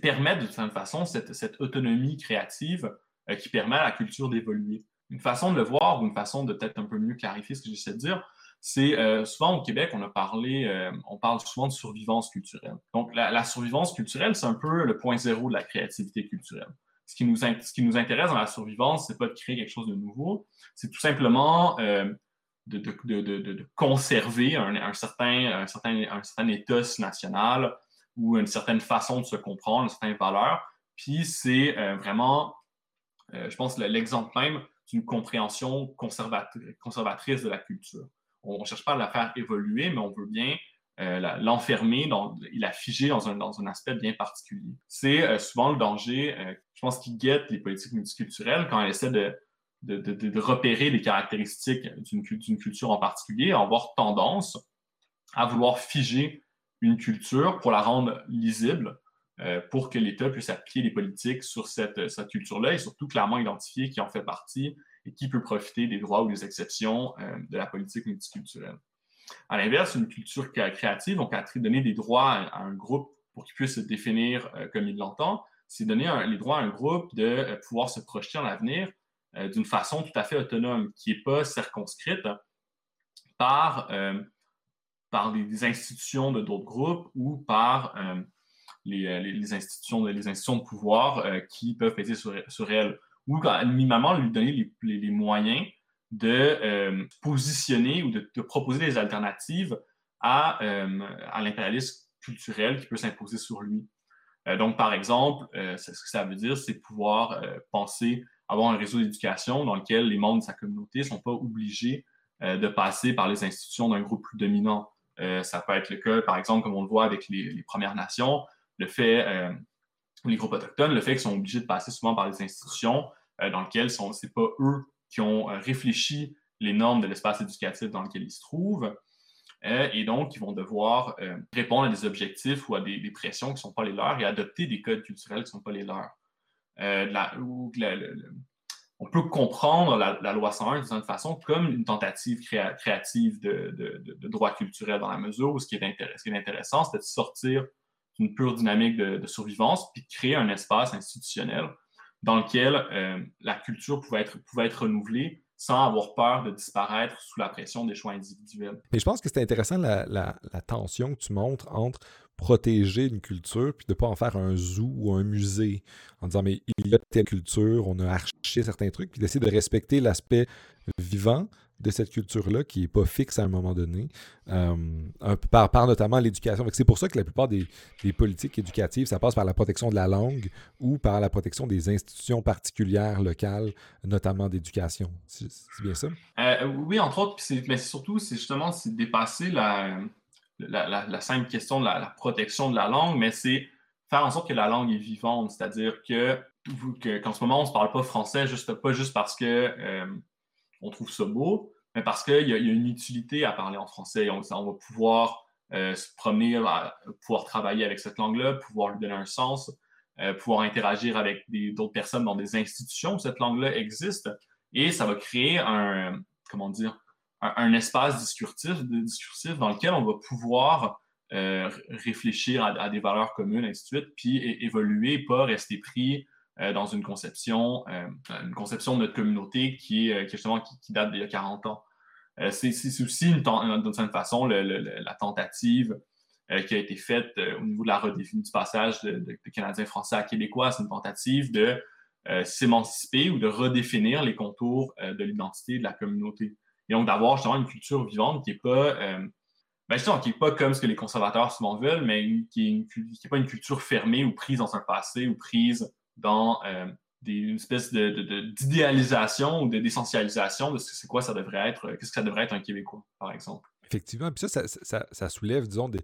permettre de toute façon cette, cette autonomie créative euh, qui permet à la culture d'évoluer. Une façon de le voir ou une façon de peut-être un peu mieux clarifier ce que j'essaie de dire, c'est euh, souvent au Québec, on a parlé, euh, on parle souvent de survivance culturelle. Donc, la, survivance culturelle, c'est un peu le point zéro de la créativité culturelle. Ce qui nous, ce qui nous intéresse dans la survivance, c'est pas de créer quelque chose de nouveau, c'est tout simplement de, conserver un, un, certain, un, certain, un certain ethos national ou une certaine façon de se comprendre, une certaine valeur. Puis c'est vraiment euh, je pense l'exemple même d'une compréhension conservatrice de la culture. On ne cherche pas à la faire évoluer, mais on veut bien euh, l'enfermer et la figer dans un, aspect bien particulier. C'est euh, souvent le danger, je pense, qui guette les politiques multiculturelles quand elles essaient de, repérer les caractéristiques d'une culture en particulier, avoir tendance à vouloir figer une culture pour la rendre lisible, pour que l'État puisse appliquer des politiques sur cette, cette culture-là et surtout clairement identifier qui en fait partie et qui peut profiter des droits ou des exceptions de la politique multiculturelle. À l'inverse, une culture créative, donc à donner des droits à, un groupe pour qu'il puisse se définir comme il l'entend, c'est donner les droits à un groupe de pouvoir se projeter en l'avenir euh, d'une façon tout à fait autonome, qui n'est pas circonscrite par, euh, par des, institutions de d'autres groupes ou par euh, les, institutions les institutions de pouvoir qui peuvent péter sur, elle. Ou minimalement lui donner les, moyens de positionner ou de, proposer des alternatives à, à l'impérialisme culturel qui peut s'imposer sur lui. donc, par exemple, ce que ça veut dire, c'est pouvoir penser avoir un réseau d'éducation dans lequel les membres de sa communauté ne sont pas obligés euh, de passer par les institutions d'un groupe plus dominant. Euh, ça peut être le cas, par exemple, comme on le voit avec les, Premières Nations, le fait, euh, les groupes autochtones, le fait qu'ils sont obligés de passer souvent par les institutions dans lesquelles ce n'est pas eux qui ont réfléchi les normes de l'espace éducatif dans lequel ils se trouvent. et donc, ils vont devoir répondre à des objectifs ou à des, pressions qui ne sont pas les leurs et adopter des codes culturels qui ne sont pas les leurs. Euh, on peut comprendre la, loi 101 d'une certaine façon comme une tentative créative de, droit culturel dans la mesure où ce qui est, intéressant, c'est de sortir d'une pure dynamique de, survivance puis de créer un espace institutionnel dans lequel euh, la culture pouvait être, pouvait être renouvelée sans avoir peur de disparaître sous la pression des choix individuels. Mais je pense que c'est intéressant la, la, tension que tu montres entre protéger une culture puis de ne pas en faire un zoo ou un musée en disant mais il y a telle culture, on a arraché certains trucs, puis d'essayer de respecter l'aspect vivant de cette culture-là qui n'est pas fixe à un moment donné, euh, par, notamment l'éducation. C'est pour ça que la plupart des, politiques éducatives, ça passe par la protection de la langue ou par la protection des institutions particulières locales, notamment d'éducation. C'est bien ça? Euh, oui, entre autres, mais surtout, c'est justement dépasser la, la, simple question de la, protection de la langue, mais c'est faire en sorte que la langue est vivante, c'est-à-dire que, qu'en ce moment, on ne se parle pas français, juste, pas juste parce que euh, on trouve ça beau, mais parce qu'il y, a une utilité à parler en français. On, va pouvoir euh, se promener, pouvoir travailler avec cette langue-là, pouvoir lui donner un sens, euh, pouvoir interagir avec d'autres personnes dans des institutions où cette langue-là existe. Et ça va créer un, espace discursif, dans lequel on va pouvoir euh, réfléchir à, des valeurs communes, ainsi de suite, puis évoluer, pas rester pris dans une conception, euh, une conception de notre communauté qui, est, justement qui, date d'il y a 40 ans. c'est aussi, d'une certaine façon, la tentative qui a été faite au niveau de la redéfinition du passage de, de, Canadien français à Québécois. C'est une tentative de s'émanciper ou de redéfinir les contours de l'identité de la communauté. Et donc, d'avoir justement une culture vivante qui n'est pas, euh, ben pas comme ce que les conservateurs souvent veulent, mais qui n'est pas une culture fermée ou prise dans un passé ou prise dans euh, une espèce d'idéalisation ou d'essentialisation de ce que c'est quoi ça devrait être, qu'est-ce que ça devrait être un Québécois, par exemple. Effectivement. Puis ça, ça, soulève, disons, des,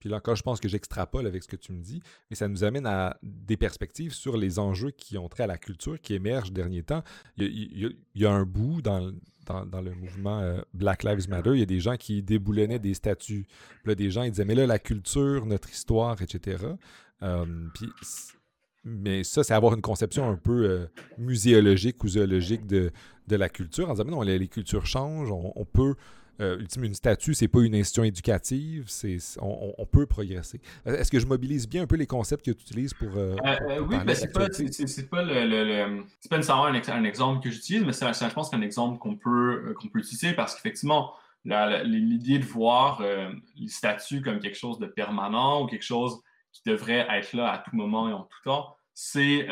puis là encore, je pense que j'extrapole avec ce que tu me dis, mais ça nous amène à des perspectives sur les enjeux qui ont trait à la culture qui émergent dernier temps. Il y a, un bout dans, dans, le mouvement euh, Black Lives Matter, il y a des gens qui déboulonnaient des statues. Puis là, des gens, ils disaient, mais là, la culture, notre histoire, etc. Euh, puis, mais ça, c'est avoir une conception un peu euh, muséologique ou zoologique de, de, la culture, en disant, mais non, les, cultures changent, on peut euh, une statue, c'est pas une institution éducative, c'est, on, peut progresser. Est-ce que je mobilise bien un peu les concepts que tu utilises pour. Euh, euh, oui, ben, c'est, pas, c'est, pas, le, pas nécessairement un, exemple que j'utilise, mais c'est, je pense qu'un exemple qu'on peut, qu'on peut utiliser parce qu'effectivement, l'idée de voir les statues comme quelque chose de permanent ou quelque chose qui devrait être là à tout moment et en tout temps, c'est,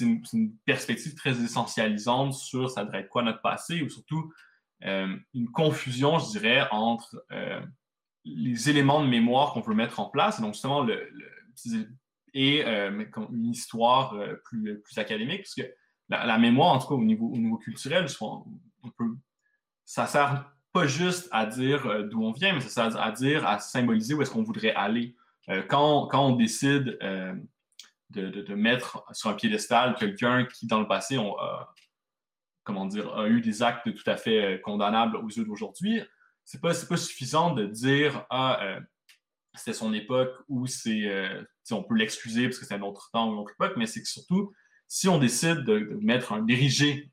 une, perspective très essentialisante sur ça devrait être quoi notre passé ou surtout euh, une confusion, je dirais, entre euh, les éléments de mémoire qu'on veut mettre en place, donc justement, le, et euh, une histoire plus, plus, académique, parce que la, mémoire, en tout cas au niveau, au niveau culturel, on, peut, ça sert pas juste à dire d'où on vient, mais ça sert à dire, à symboliser où est-ce qu'on voudrait aller. Quand, quand, on décide de, de, mettre sur un piédestal quelqu'un qui, dans le passé, dire, a eu des actes tout à fait euh, condamnables aux yeux d'aujourd'hui, c'est pas, pas suffisant de dire ah, euh, c'était son époque ou c'est, on peut l'excuser parce que c'est un autre temps ou une autre époque, mais c'est que surtout, si on décide de, mettre un, d'ériger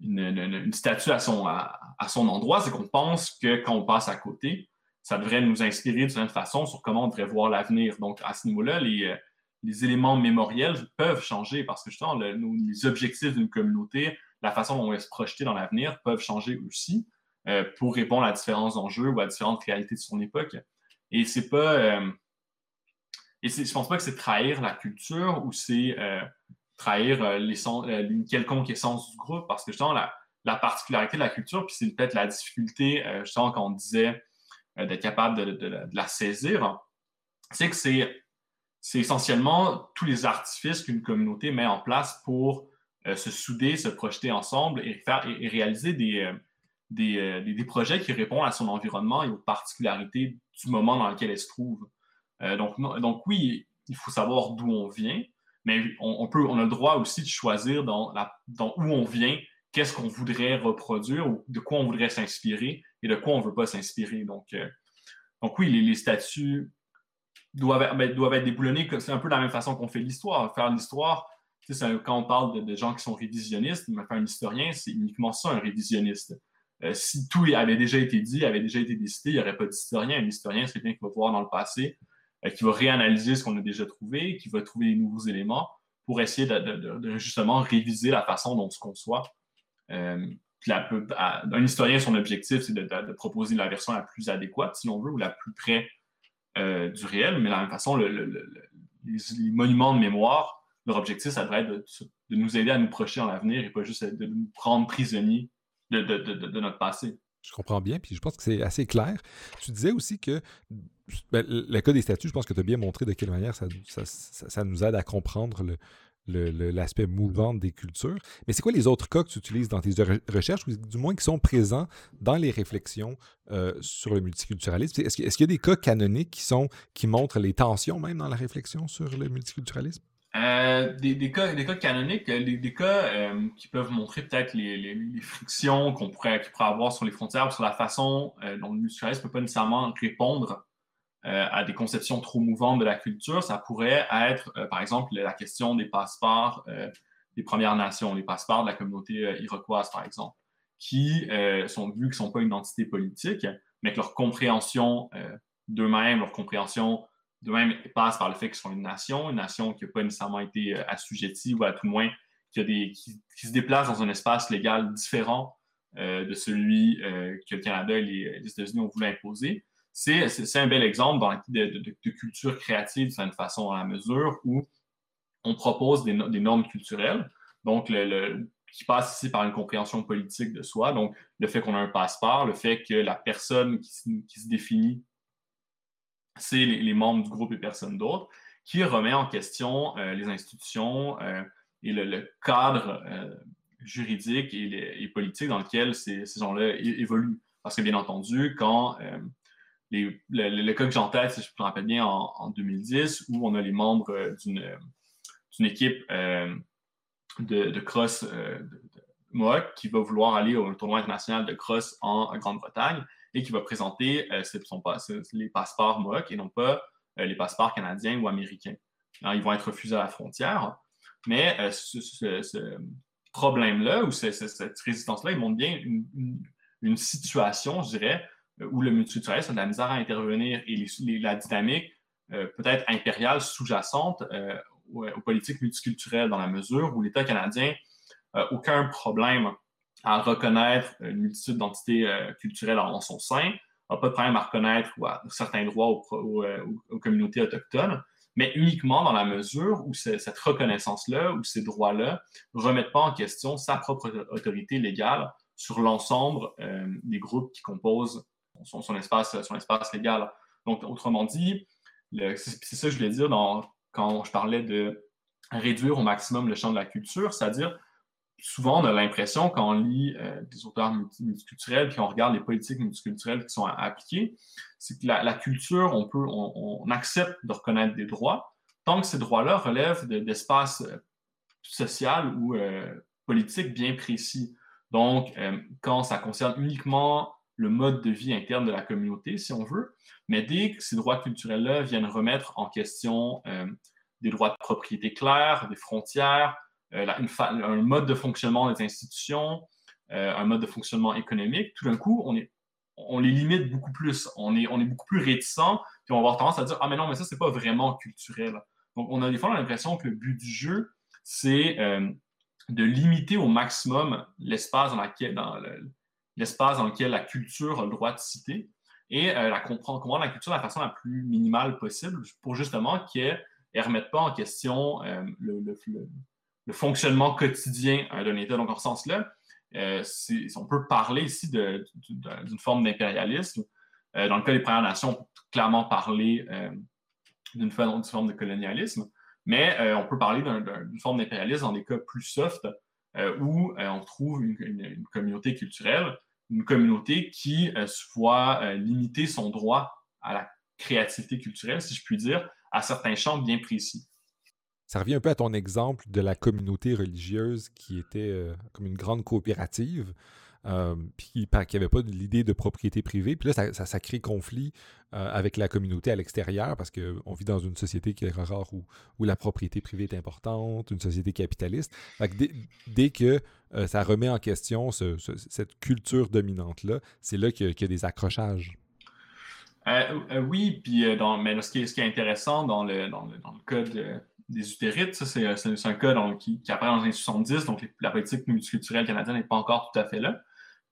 une, statue à son, à, son endroit, c'est qu'on pense que quand on passe à côté, ça devrait nous inspirer d'une façon sur comment on devrait voir l'avenir. Donc, à ce niveau-là, les, les éléments mémoriels peuvent changer parce que justement, les objectifs d'une communauté, la façon dont on va se projeter dans l'avenir peuvent changer aussi euh, pour répondre à différents enjeux ou à différentes réalités de son époque. Et c'est pas. Euh, et je pense pas que c'est trahir la culture ou c'est euh, trahir une quelconque essence du groupe parce que justement, la, la particularité de la culture, puis c'est peut-être la difficulté, justement, quand on disait d'être capable de, de, la saisir, c'est que c'est c'est essentiellement tous les artifices qu'une communauté met en place pour euh, se souder, se projeter ensemble et, faire, et, réaliser euh, euh, des, des, projets qui répondent à son environnement et aux particularités du moment dans lequel elle se trouve. donc, donc, oui, il faut savoir d'où on vient, mais on, peut, on a le droit aussi de choisir dans, la, dans où on vient, qu'est-ce qu'on voudrait reproduire ou de quoi on voudrait s'inspirer et de quoi on ne veut pas s'inspirer. Donc, donc oui, les, statuts doivent, ben, doivent être déboulonnés. C'est un peu de la même façon qu'on fait l'histoire. Faire l'histoire, quand on parle de, gens qui sont révisionnistes, mais faire un historien, c'est uniquement ça, un révisionniste. Euh, si tout avait déjà été dit, avait déjà été décidé, il n'y aurait pas d'historien. Un historien, c'est bien qu'il va voir dans le passé, euh, qui va réanalyser ce qu'on a déjà trouvé, qui va trouver des nouveaux éléments pour essayer de, justement réviser la façon dont on se conçoit. Euh, un historien, son objectif, c'est de, proposer la version la plus adéquate, si l'on veut, ou la plus près euh, du réel, mais de la même façon, les, monuments de mémoire, leur objectif, ça devrait être de, nous aider à nous projeter dans l'avenir et pas juste de nous prendre prisonniers de, notre passé. Je comprends bien, puis je pense que c'est assez clair. Tu disais aussi que ben, le cas des statuts, je pense que tu as bien montré de quelle manière ça nous aide à comprendre le, l'aspect mouvant des cultures. Mais c'est quoi les autres cas que tu utilises dans tes recherches, ou du moins qui sont présents dans les réflexions euh, sur le multiculturalisme? Est-ce qu'il y a des cas canoniques qui, sont, qui montrent les tensions même dans la réflexion sur le multiculturalisme? Euh, des, cas, des cas canoniques, euh, des, cas qui peuvent montrer peut-être les, frictions qu'on pourrait, pourrait avoir sur les frontières, sur la façon dont le multiculturalisme ne peut pas nécessairement répondre à des conceptions trop mouvantes de la culture, ça pourrait être, euh, par exemple, la question des passeports euh, des Premières Nations, les passeports de la communauté iroquoise, par exemple, qui sont vus qu'ils ne sont pas une entité politique, mais que leur compréhension d'eux-mêmes, leur compréhension d'eux-mêmes passe par le fait qu'ils sont une nation, une nation qui n'a pas nécessairement été assujettie ou à tout le moins qui, se déplace dans un espace légal différent de celui que le Canada et les, les États-Unis ont voulu imposer c'est un bel exemple dans, de, culture créative d'une façon, dans la mesure où on propose des, normes culturelles, donc qui passe ici par une compréhension politique de soi, donc le fait qu'on a un passeport, le fait que la personne qui, se définit, c'est les, membres du groupe et personne d'autre, qui remet en question euh, les institutions euh, et le, cadre euh, juridique et, politique dans lequel ces gens-là évoluent. Parce que bien entendu, quand le, cas que j'ai en tête, si je me rappelle bien, en, 2010, où on a les membres euh, d'une équipe euh, de, cross euh, de, qui va vouloir aller au tournoi international de cross en, Grande-Bretagne et qui va présenter les passeports Mohawk et non pas les passeports canadiens ou américains. ils vont être refusés à la frontière, mais ce, problème-là ou cette résistance-là, il montre bien une situation, je dirais, euh, où le multiculturalisme a de la misère à intervenir et la dynamique euh, peut-être impériale sous-jacente euh, aux, politiques multiculturelles dans la mesure où l'État canadien n'a aucun problème à reconnaître une multitude d'entités culturelles en son sein, n'a pas de problème à reconnaître certains droits aux, communautés autochtones, mais uniquement dans la mesure où cette reconnaissance-là, ou ces droits-là, ne remettent pas en question sa propre autorité légale sur l'ensemble des groupes qui composent son, espace, son espace légal. Donc, autrement dit, c'est ça que je voulais dire quand je parlais de réduire au maximum le champ de la culture, c'est-à-dire souvent on a l'impression quand on lit euh, des auteurs multiculturels puis on regarde les politiques multiculturelles qui sont appliquées, c'est que la, culture, on peut, on, accepte de reconnaître des droits tant que ces droits-là relèvent d'espaces euh, social ou euh, politique bien précis. Donc, quand ça concerne uniquement le mode de vie interne de la communauté, si on veut. Mais dès que ces droits culturels-là viennent remettre en question euh, des droits de propriété clairs, des frontières, euh, un mode de fonctionnement des institutions, euh, un mode de fonctionnement économique, tout d'un coup, on, les limite beaucoup plus. On est, beaucoup plus réticent, puis on va avoir tendance à dire Ah, mais non, mais ça, c'est pas vraiment culturel. Donc, on a des fois l'impression que le but du jeu, c'est de limiter au maximum l'espace dans, lequel, l'espace dans lequel la culture a le droit de citer et euh, la comprendre, comprendre la culture de la façon la plus minimale possible pour justement qu'elle ne remette pas en question euh, le, fonctionnement quotidien euh, d'un État. Donc, en ce sens-là, on peut parler ici d'une forme d'impérialisme. dans le cas des Premières Nations, on peut clairement parler d'une forme de colonialisme. Mais on peut parler d'une forme d'impérialisme dans des cas plus soft où on trouve une, communauté culturelle, une communauté qui se voit limiter son droit à la créativité culturelle, si je puis dire, à certains champs bien précis. Ça revient un peu à ton exemple de la communauté religieuse qui était comme une grande coopérative euh, puis qui n'avait pas l'idée de propriété privée. Puis là, ça, ça, crée conflit euh, avec la communauté à l'extérieur parce qu'on vit dans une société qui est rare où, où, la propriété privée est importante, une société capitaliste. dès, que euh, ça remet en question cette culture dominante-là, c'est là, qu'il y, a des accrochages. oui, puis mais ce, qui est, ce, qui est, intéressant dans le, dans le, cas des utérites, c'est un cas qui, qui, apparaît dans les années 70, donc la politique multiculturelle canadienne n'est pas encore tout à fait là.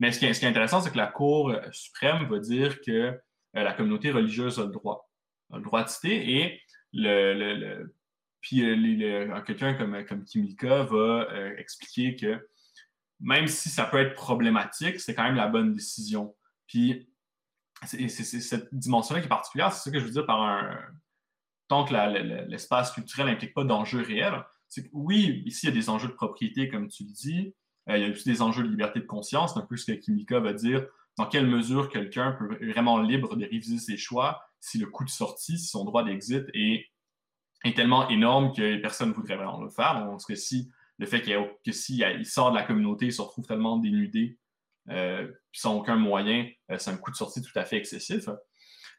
Mais ce qui est, intéressant, c'est que la Cour euh, suprême va dire que euh, la communauté religieuse a le droit, a le droit de citer, et puis euh, quelqu'un comme, comme Kimika va expliquer que même si ça peut être problématique, c'est quand même la bonne décision. Puis c'est cette dimension-là qui est particulière, c'est ça que je veux dire par un. Tant que l'espace culturel n'implique pas d'enjeux réels, c'est que oui, ici, il y a des enjeux de propriété, comme tu le dis, il y a aussi des enjeux de liberté de conscience, un peu ce que Kimika va dire, dans quelle mesure quelqu'un peut être vraiment libre de réviser ses choix si le coût de sortie, si son droit d'exit est, tellement énorme que personne ne voudrait vraiment le faire. Donc, parce que si le fait qu'il que il sort de la communauté, il se retrouve tellement dénudé, euh, sans aucun moyen, euh, c'est un coût de sortie tout à fait excessif.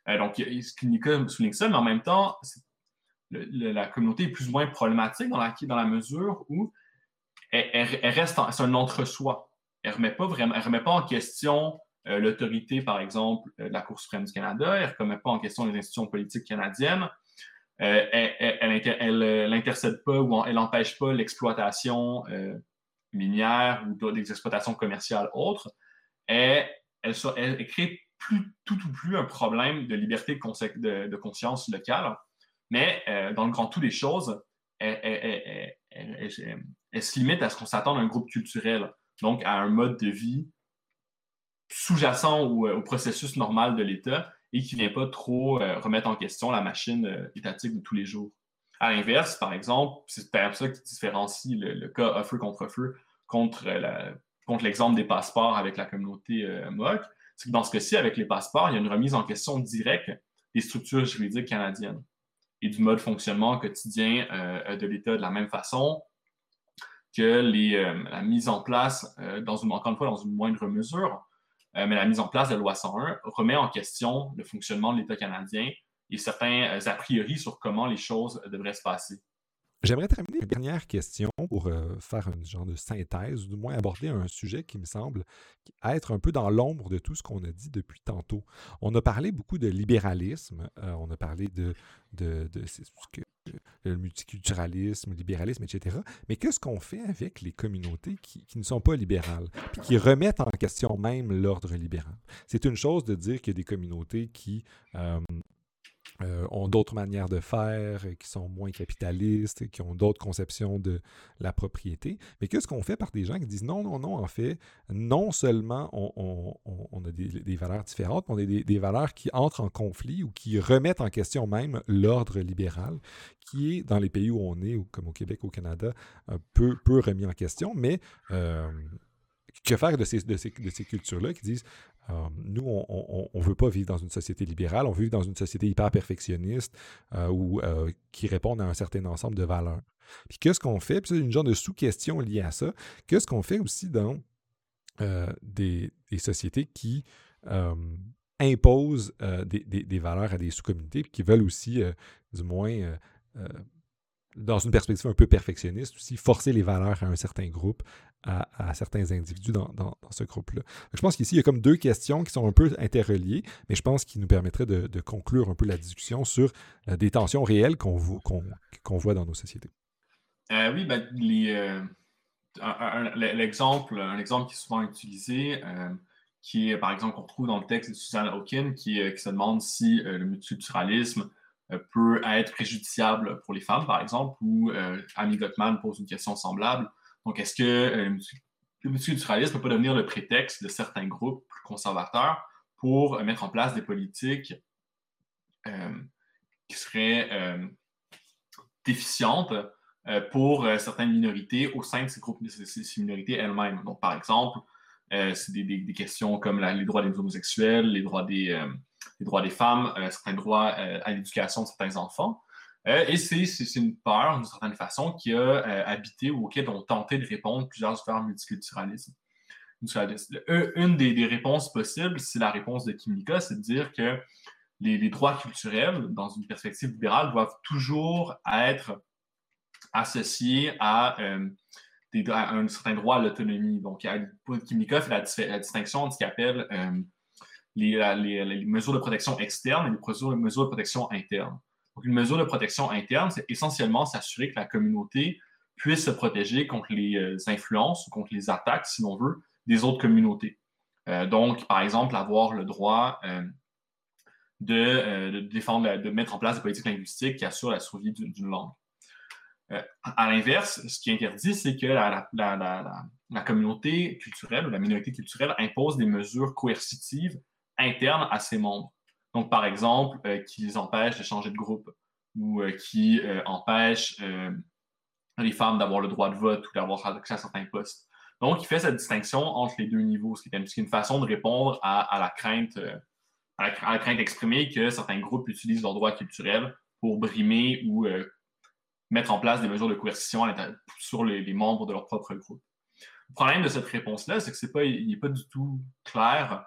Euh, donc, Kimika souligne ça, mais en même temps, la communauté est plus ou moins problématique dans la, dans la mesure où elle, reste, c'est un entre-soi. Elle ne remet pas remet pas en question euh, l'autorité, par exemple, euh, de la Cour suprême du Canada. Elle ne remet pas en question les institutions politiques canadiennes. Euh, elle n'intercède pas ou elle n'empêche pas l'exploitation minière ou des exploitations commerciales autres. Elle, elle, crée tout ou plus un problème de liberté de, conscience locale. Mais dans le grand tout des choses, elle se limite à ce qu'on s'attend d'un groupe culturel, donc à un mode de vie sous-jacent au, euh, processus normal de l'État et qui ne vient pas trop euh, remettre en question la machine euh, étatique de tous les jours. À l'inverse, par exemple, c'est peut-être ça qui différencie le, cas feu contre feu contre, l'exemple des passeports avec la communauté MOC, c'est que dans ce cas-ci, avec les passeports, il y a une remise en question directe des structures juridiques canadiennes et du mode fonctionnement quotidien de l'État de la même façon que euh, la mise en place, euh, dans une, encore une fois, dans une moindre mesure, euh, mais la mise en place de la loi 101 remet en question le fonctionnement de l'État canadien et certains a priori sur comment les choses devraient se passer. J'aimerais terminer une dernière question pour faire un genre de synthèse, ou du moins aborder un sujet qui me semble être un peu dans l'ombre de tout ce qu'on a dit depuis tantôt. On a parlé beaucoup de libéralisme, on a parlé de, de, de, que le multiculturalisme, le libéralisme, etc. Mais qu'est-ce qu'on fait avec les communautés qui, ne sont pas libérales, puis qui remettent en question même l'ordre libéral? C'est une chose de dire qu'il y a des communautés qui euh, euh, ont d'autres manières de faire, qui sont moins capitalistes, qui ont d'autres conceptions de la propriété. Mais qu'est-ce qu'on fait par des gens qui disent non, non, non, en fait, non seulement on, a des, valeurs différentes, mais on a des, valeurs qui entrent en conflit ou qui remettent en question même l'ordre libéral, qui est dans les pays où on est, comme au Québec, au Canada, peu, peu remis en question, mais euh, que faire de ces, de ces, de ces cultures-là qui disent euh, nous, on ne veut pas vivre dans une société libérale, on veut vivre dans une société hyper perfectionniste euh, ou euh, qui répond à un certain ensemble de valeurs. Puis qu'est-ce qu'on fait? Puis c'est une genre de sous-question liée à ça. Qu'est-ce qu'on fait aussi dans des, sociétés qui imposent des, valeurs à des sous-communautés, qui veulent aussi, du moins, dans une perspective un peu perfectionniste aussi, forcer les valeurs à un certain groupe, à, certains individus dans, ce groupe-là. Je pense qu'ici, il y a comme deux questions qui sont un peu interreliées, mais je pense qu'ils nous permettraient de, conclure un peu la discussion sur euh, des tensions réelles qu'on voit dans nos sociétés. Euh, oui, ben, l'exemple, un, exemple qui est souvent utilisé, euh, qui est par exemple qu'on trouve dans le texte de Susan Hawkins, qui, qui se demande si le multiculturalisme peut être préjudiciable pour les femmes, par exemple, ou Annie Gottman pose une question semblable. Donc, est-ce que euh, le multiculturalisme ne peut pas devenir le prétexte de certains groupes plus conservateurs pour euh, mettre en place des politiques euh, qui seraient déficientes pour certaines minorités au sein de ces groupes, ces, minorités elles-mêmes? Donc, par exemple, c'est des, questions comme les droits des homosexuels, les droits des, les droits des femmes, certains droits à l'éducation de certains enfants. Euh, et c'est une peur, d'une certaine façon, qui a euh, habité ou auquel ont tenté de répondre plusieurs sphères multiculturalisme. Une des, réponses possibles, c'est la réponse de Kimika, c'est de dire que les, droits culturels, dans une perspective libérale, doivent toujours être associés à, euh, un certain droit à l'autonomie. Donc, Kimika fait la, distinction entre ce qu'il appelle les, mesures de protection externes et les mesures de protection interne. Donc, une mesure de protection interne, c'est essentiellement s'assurer que la communauté puisse se protéger contre les euh, influences ou contre les attaques, si l'on veut, des autres communautés. Euh, donc, par exemple, avoir le droit euh, de, défendre, de mettre en place des politiques linguistiques qui assurent la survie d'une langue. à l'inverse, ce qui est interdit, c'est que la, communauté culturelle ou la minorité culturelle impose des mesures coercitives internes à ses membres. Donc, par exemple, euh, qui les empêche de changer de groupe ou euh, qui euh, empêche les femmes d'avoir le droit de vote ou d'avoir accès à certains postes. Donc, il fait cette distinction entre les deux niveaux, ce qui est une, façon de répondre à, la crainte, à, la, crainte exprimée que certains groupes utilisent leurs droits culturels pour brimer ou mettre en place des mesures de coercition sur les, membres de leur propre groupe. Le problème de cette réponse-là, c'est que pas, il n'est pas du tout clair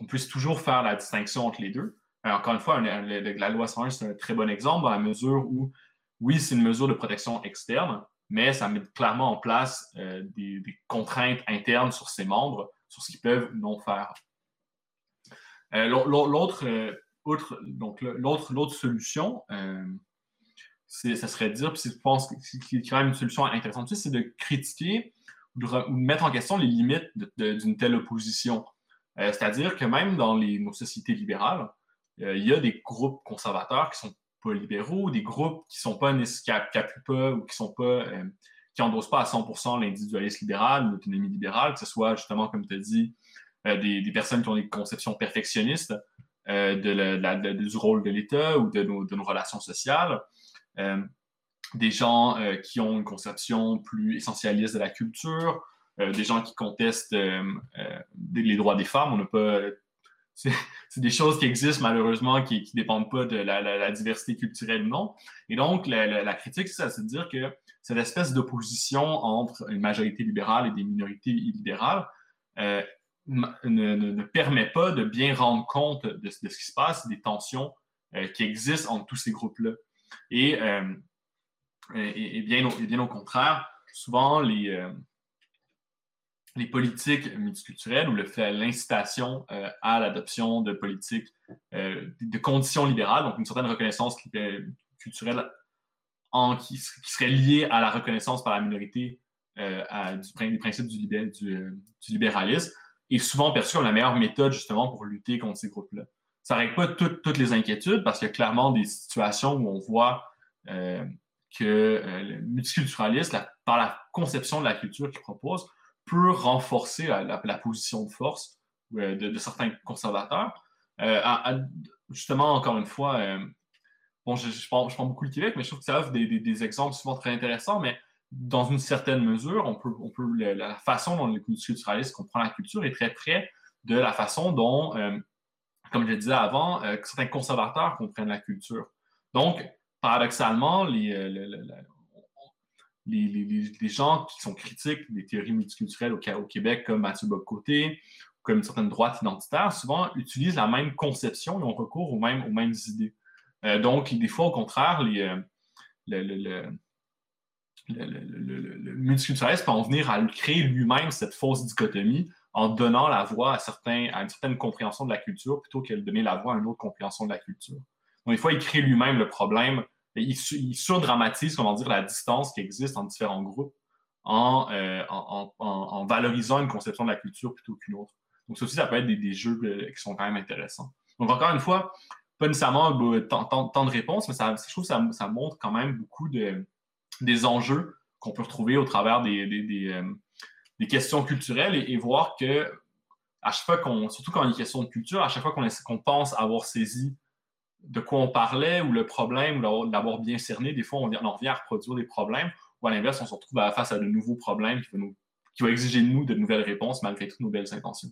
qu'on puisse toujours faire la distinction entre les deux. Euh, encore une fois, la loi 101, c'est un très bon exemple dans la mesure où, oui, c'est une mesure de protection externe, mais ça met clairement en place euh, des, contraintes internes sur ses membres, sur ce qu'ils peuvent ou non faire. Euh, l'autre, solution, ça serait de dire, puis je pense qu'il y a quand même une solution intéressante, c'est de critiquer ou de, mettre en question les limites d'une telle opposition. C'est-à-dire que même dans nos sociétés libérales, euh, il y a des groupes conservateurs qui sont pas libéraux, des groupes qui sont pas qui appuient ou qui sont pas euh, qui endossent pas à 100% l'individualisme libéral, l'autonomie libérale, que ce soit justement, comme tu as dit, euh, des, personnes qui ont des conceptions perfectionnistes du rôle de l'État ou de nos, relations sociales, des gens qui ont une conception plus essentialiste de la culture, des gens qui contestent les droits des femmes. On n'a pas c'est des choses qui existent malheureusement qui ne dépendent pas de la, diversité culturelle non. Et donc, la, critique, c'est de dire que cette espèce d'opposition entre une majorité libérale et des minorités illibérales euh, ne, permet pas de bien rendre compte de, ce qui se passe, des tensions euh, qui existent entre tous ces groupes-là. Euh, et, bien, au contraire, souvent les les politiques multiculturelles ou l'incitation euh, à l'adoption de politiques euh, de conditions libérales, donc une certaine reconnaissance culturelle en, qui, serait liée à la reconnaissance par la minorité euh, à, du, des principes du, du, libéralisme, est souvent perçue comme la meilleure méthode justement pour lutter contre ces groupes-là. Ça ne règle pas toutes les inquiétudes parce qu'il y a clairement des situations où on voit que le multiculturalisme, par la conception de la culture qu'il propose, peut renforcer la, position de force euh, de, certains conservateurs. Euh, justement, encore une fois, euh, bon, je, prends, beaucoup le Québec, mais je trouve que ça offre des, exemples souvent très intéressants, mais dans une certaine mesure, on peut, on peut la, façon dont les culturalistes comprennent la culture est très près de la façon dont, comme je le disais avant, certains conservateurs comprennent la culture. Donc, paradoxalement, gens qui sont critiques des théories multiculturelles au, Québec, comme Mathieu Bocoté comme une certaine droite identitaire, souvent utilisent la même conception et ont recours aux mêmes, idées. donc, des fois, au contraire, les, le, le, multiculturalisme peut en venir à créer lui-même cette fausse dichotomie en donnant la voix à, une certaine compréhension de la culture plutôt que de donner la voix à une autre compréhension de la culture. Donc, des fois, il crée lui-même le problème, il, il surdramatise, comment dire, la distance qui existe entre différents groupes euh, en, valorisant une conception de la culture plutôt qu'une autre. Donc, ça aussi, ça peut être des, jeux qui sont quand même intéressants. Donc, encore une fois, pas nécessairement bah, tant, de réponses, mais ça, je trouve que ça, montre quand même beaucoup de, des enjeux qu'on peut retrouver au travers des, des, euh, questions culturelles et, voir que, à chaque fois qu'on, surtout quand il y a une question de culture, à chaque fois qu'on pense avoir saisi de quoi on parlait ou le problème ou d'avoir bien cerné, des fois on, on revient à reproduire des problèmes ou à l'inverse, on se retrouve face à de nouveaux problèmes qui vont, exiger de nous de nouvelles réponses malgré toutes nos belles intentions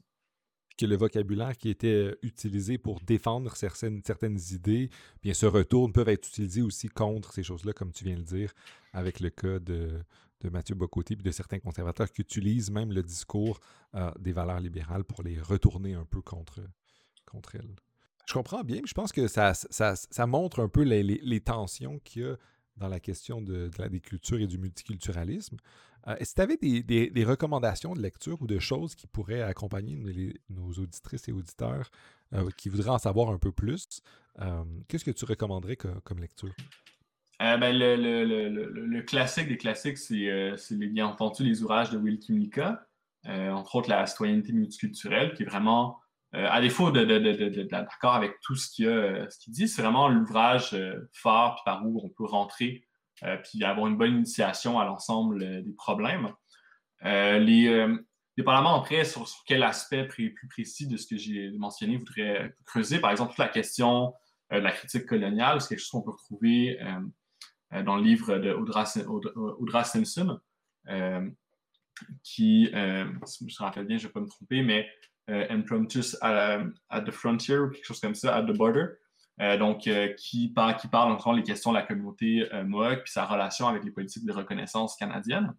que le vocabulaire qui était euh, utilisé pour défendre certaines, idées, bien se retourne, peuvent être utilisés aussi contre ces choses-là, comme tu viens de le dire, avec le cas de, de Mathieu Bocoté et de certains conservateurs qui utilisent même le discours euh, des valeurs libérales pour les retourner un peu contre, contre elles. Je comprends bien, mais je pense que ça, montre un peu les, tensions qu'il y a dans la question de, la culture et du multiculturalisme. Euh, que tu avais des, recommandations de lecture ou de choses qui pourraient accompagner nos auditrices et auditeurs euh, qui voudraient en savoir un peu plus? Euh, qu'est-ce que tu recommanderais comme lecture? Ben, le, classique des classiques, c'est bien entendu les ouvrages de Will Kimlicka, entre autres la citoyenneté multiculturelle, qui est vraiment, à défaut d'accord avec tout ce qu'il dit, c'est vraiment l'ouvrage phare par où on peut rentrer euh, puis avoir une bonne initiation à l'ensemble euh, des problèmes. Euh, les, dépendamment après sur, quel aspect plus précis de ce que j'ai mentionné voudrais creuser, par exemple, toute la question de la critique coloniale, c'est quelque chose qu'on peut retrouver dans le livre de Audra, Simpson, qui, si je me rappelle bien, je ne vais pas me tromper, mais Impromptus at, at, the Frontier ou quelque chose comme ça, at the Border, euh, donc, euh, qui, parle, qui parle encore les questions de la communauté euh, Mohawk puis sa relation avec les politiques de reconnaissance canadiennes.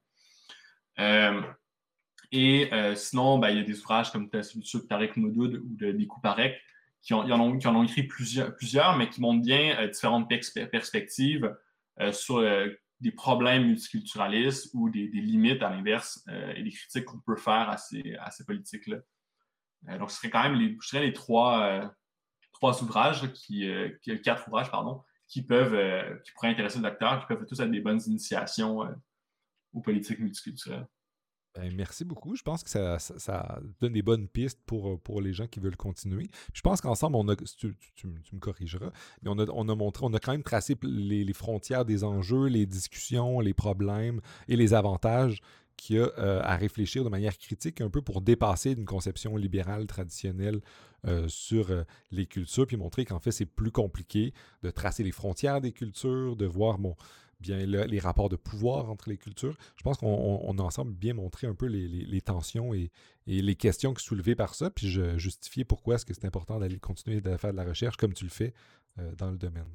et sinon, ben, il y a des ouvrages comme celui de Tarek Moudoud ou de Bikou Parek qui, ont, en ont, qui en ont écrit plusieurs, plusieurs, mais qui montrent bien différentes perspectives sur des problèmes multiculturalistes ou des, limites, à l'inverse, et des critiques qu'on peut faire à ces, à ces politiques-là. Donc, ce serait quand même, les, les trois trois ouvrages, qui, euh, quatre ouvrages, pardon, qui peuvent, euh, qui pourraient intéresser le docteur, qui peuvent tous être des bonnes initiations euh, aux politiques multiculturelles. Ben, merci beaucoup. Je pense que ça, ça, donne des bonnes pistes pour, pour les gens qui veulent continuer. Je pense qu'ensemble, on a, tu, tu, me corrigeras, mais on a, on a montré, on a quand même tracé les, frontières des enjeux, les discussions, les problèmes et les avantages qu'il y a à réfléchir de manière critique un peu pour dépasser une conception libérale traditionnelle euh, sur euh, les cultures, puis montrer qu'en fait, c'est plus compliqué de tracer les frontières des cultures, de voir bon, bien les rapports de pouvoir entre les cultures. Je pense qu'on a ensemble bien montré un peu les, tensions et, les questions qui soulevées par ça, puis je justifiais pourquoi est-ce que c'est important d'aller continuer à faire de la recherche comme tu le fais euh, dans le domaine.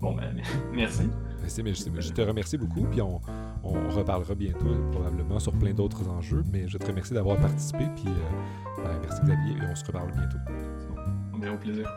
Bon, ben, merci. Je te remercie beaucoup, puis on, reparlera bientôt, probablement sur plein d'autres enjeux, mais je te remercie d'avoir participé, puis euh, ben, merci Xavier, et on se reparle bientôt. Bon, au plaisir.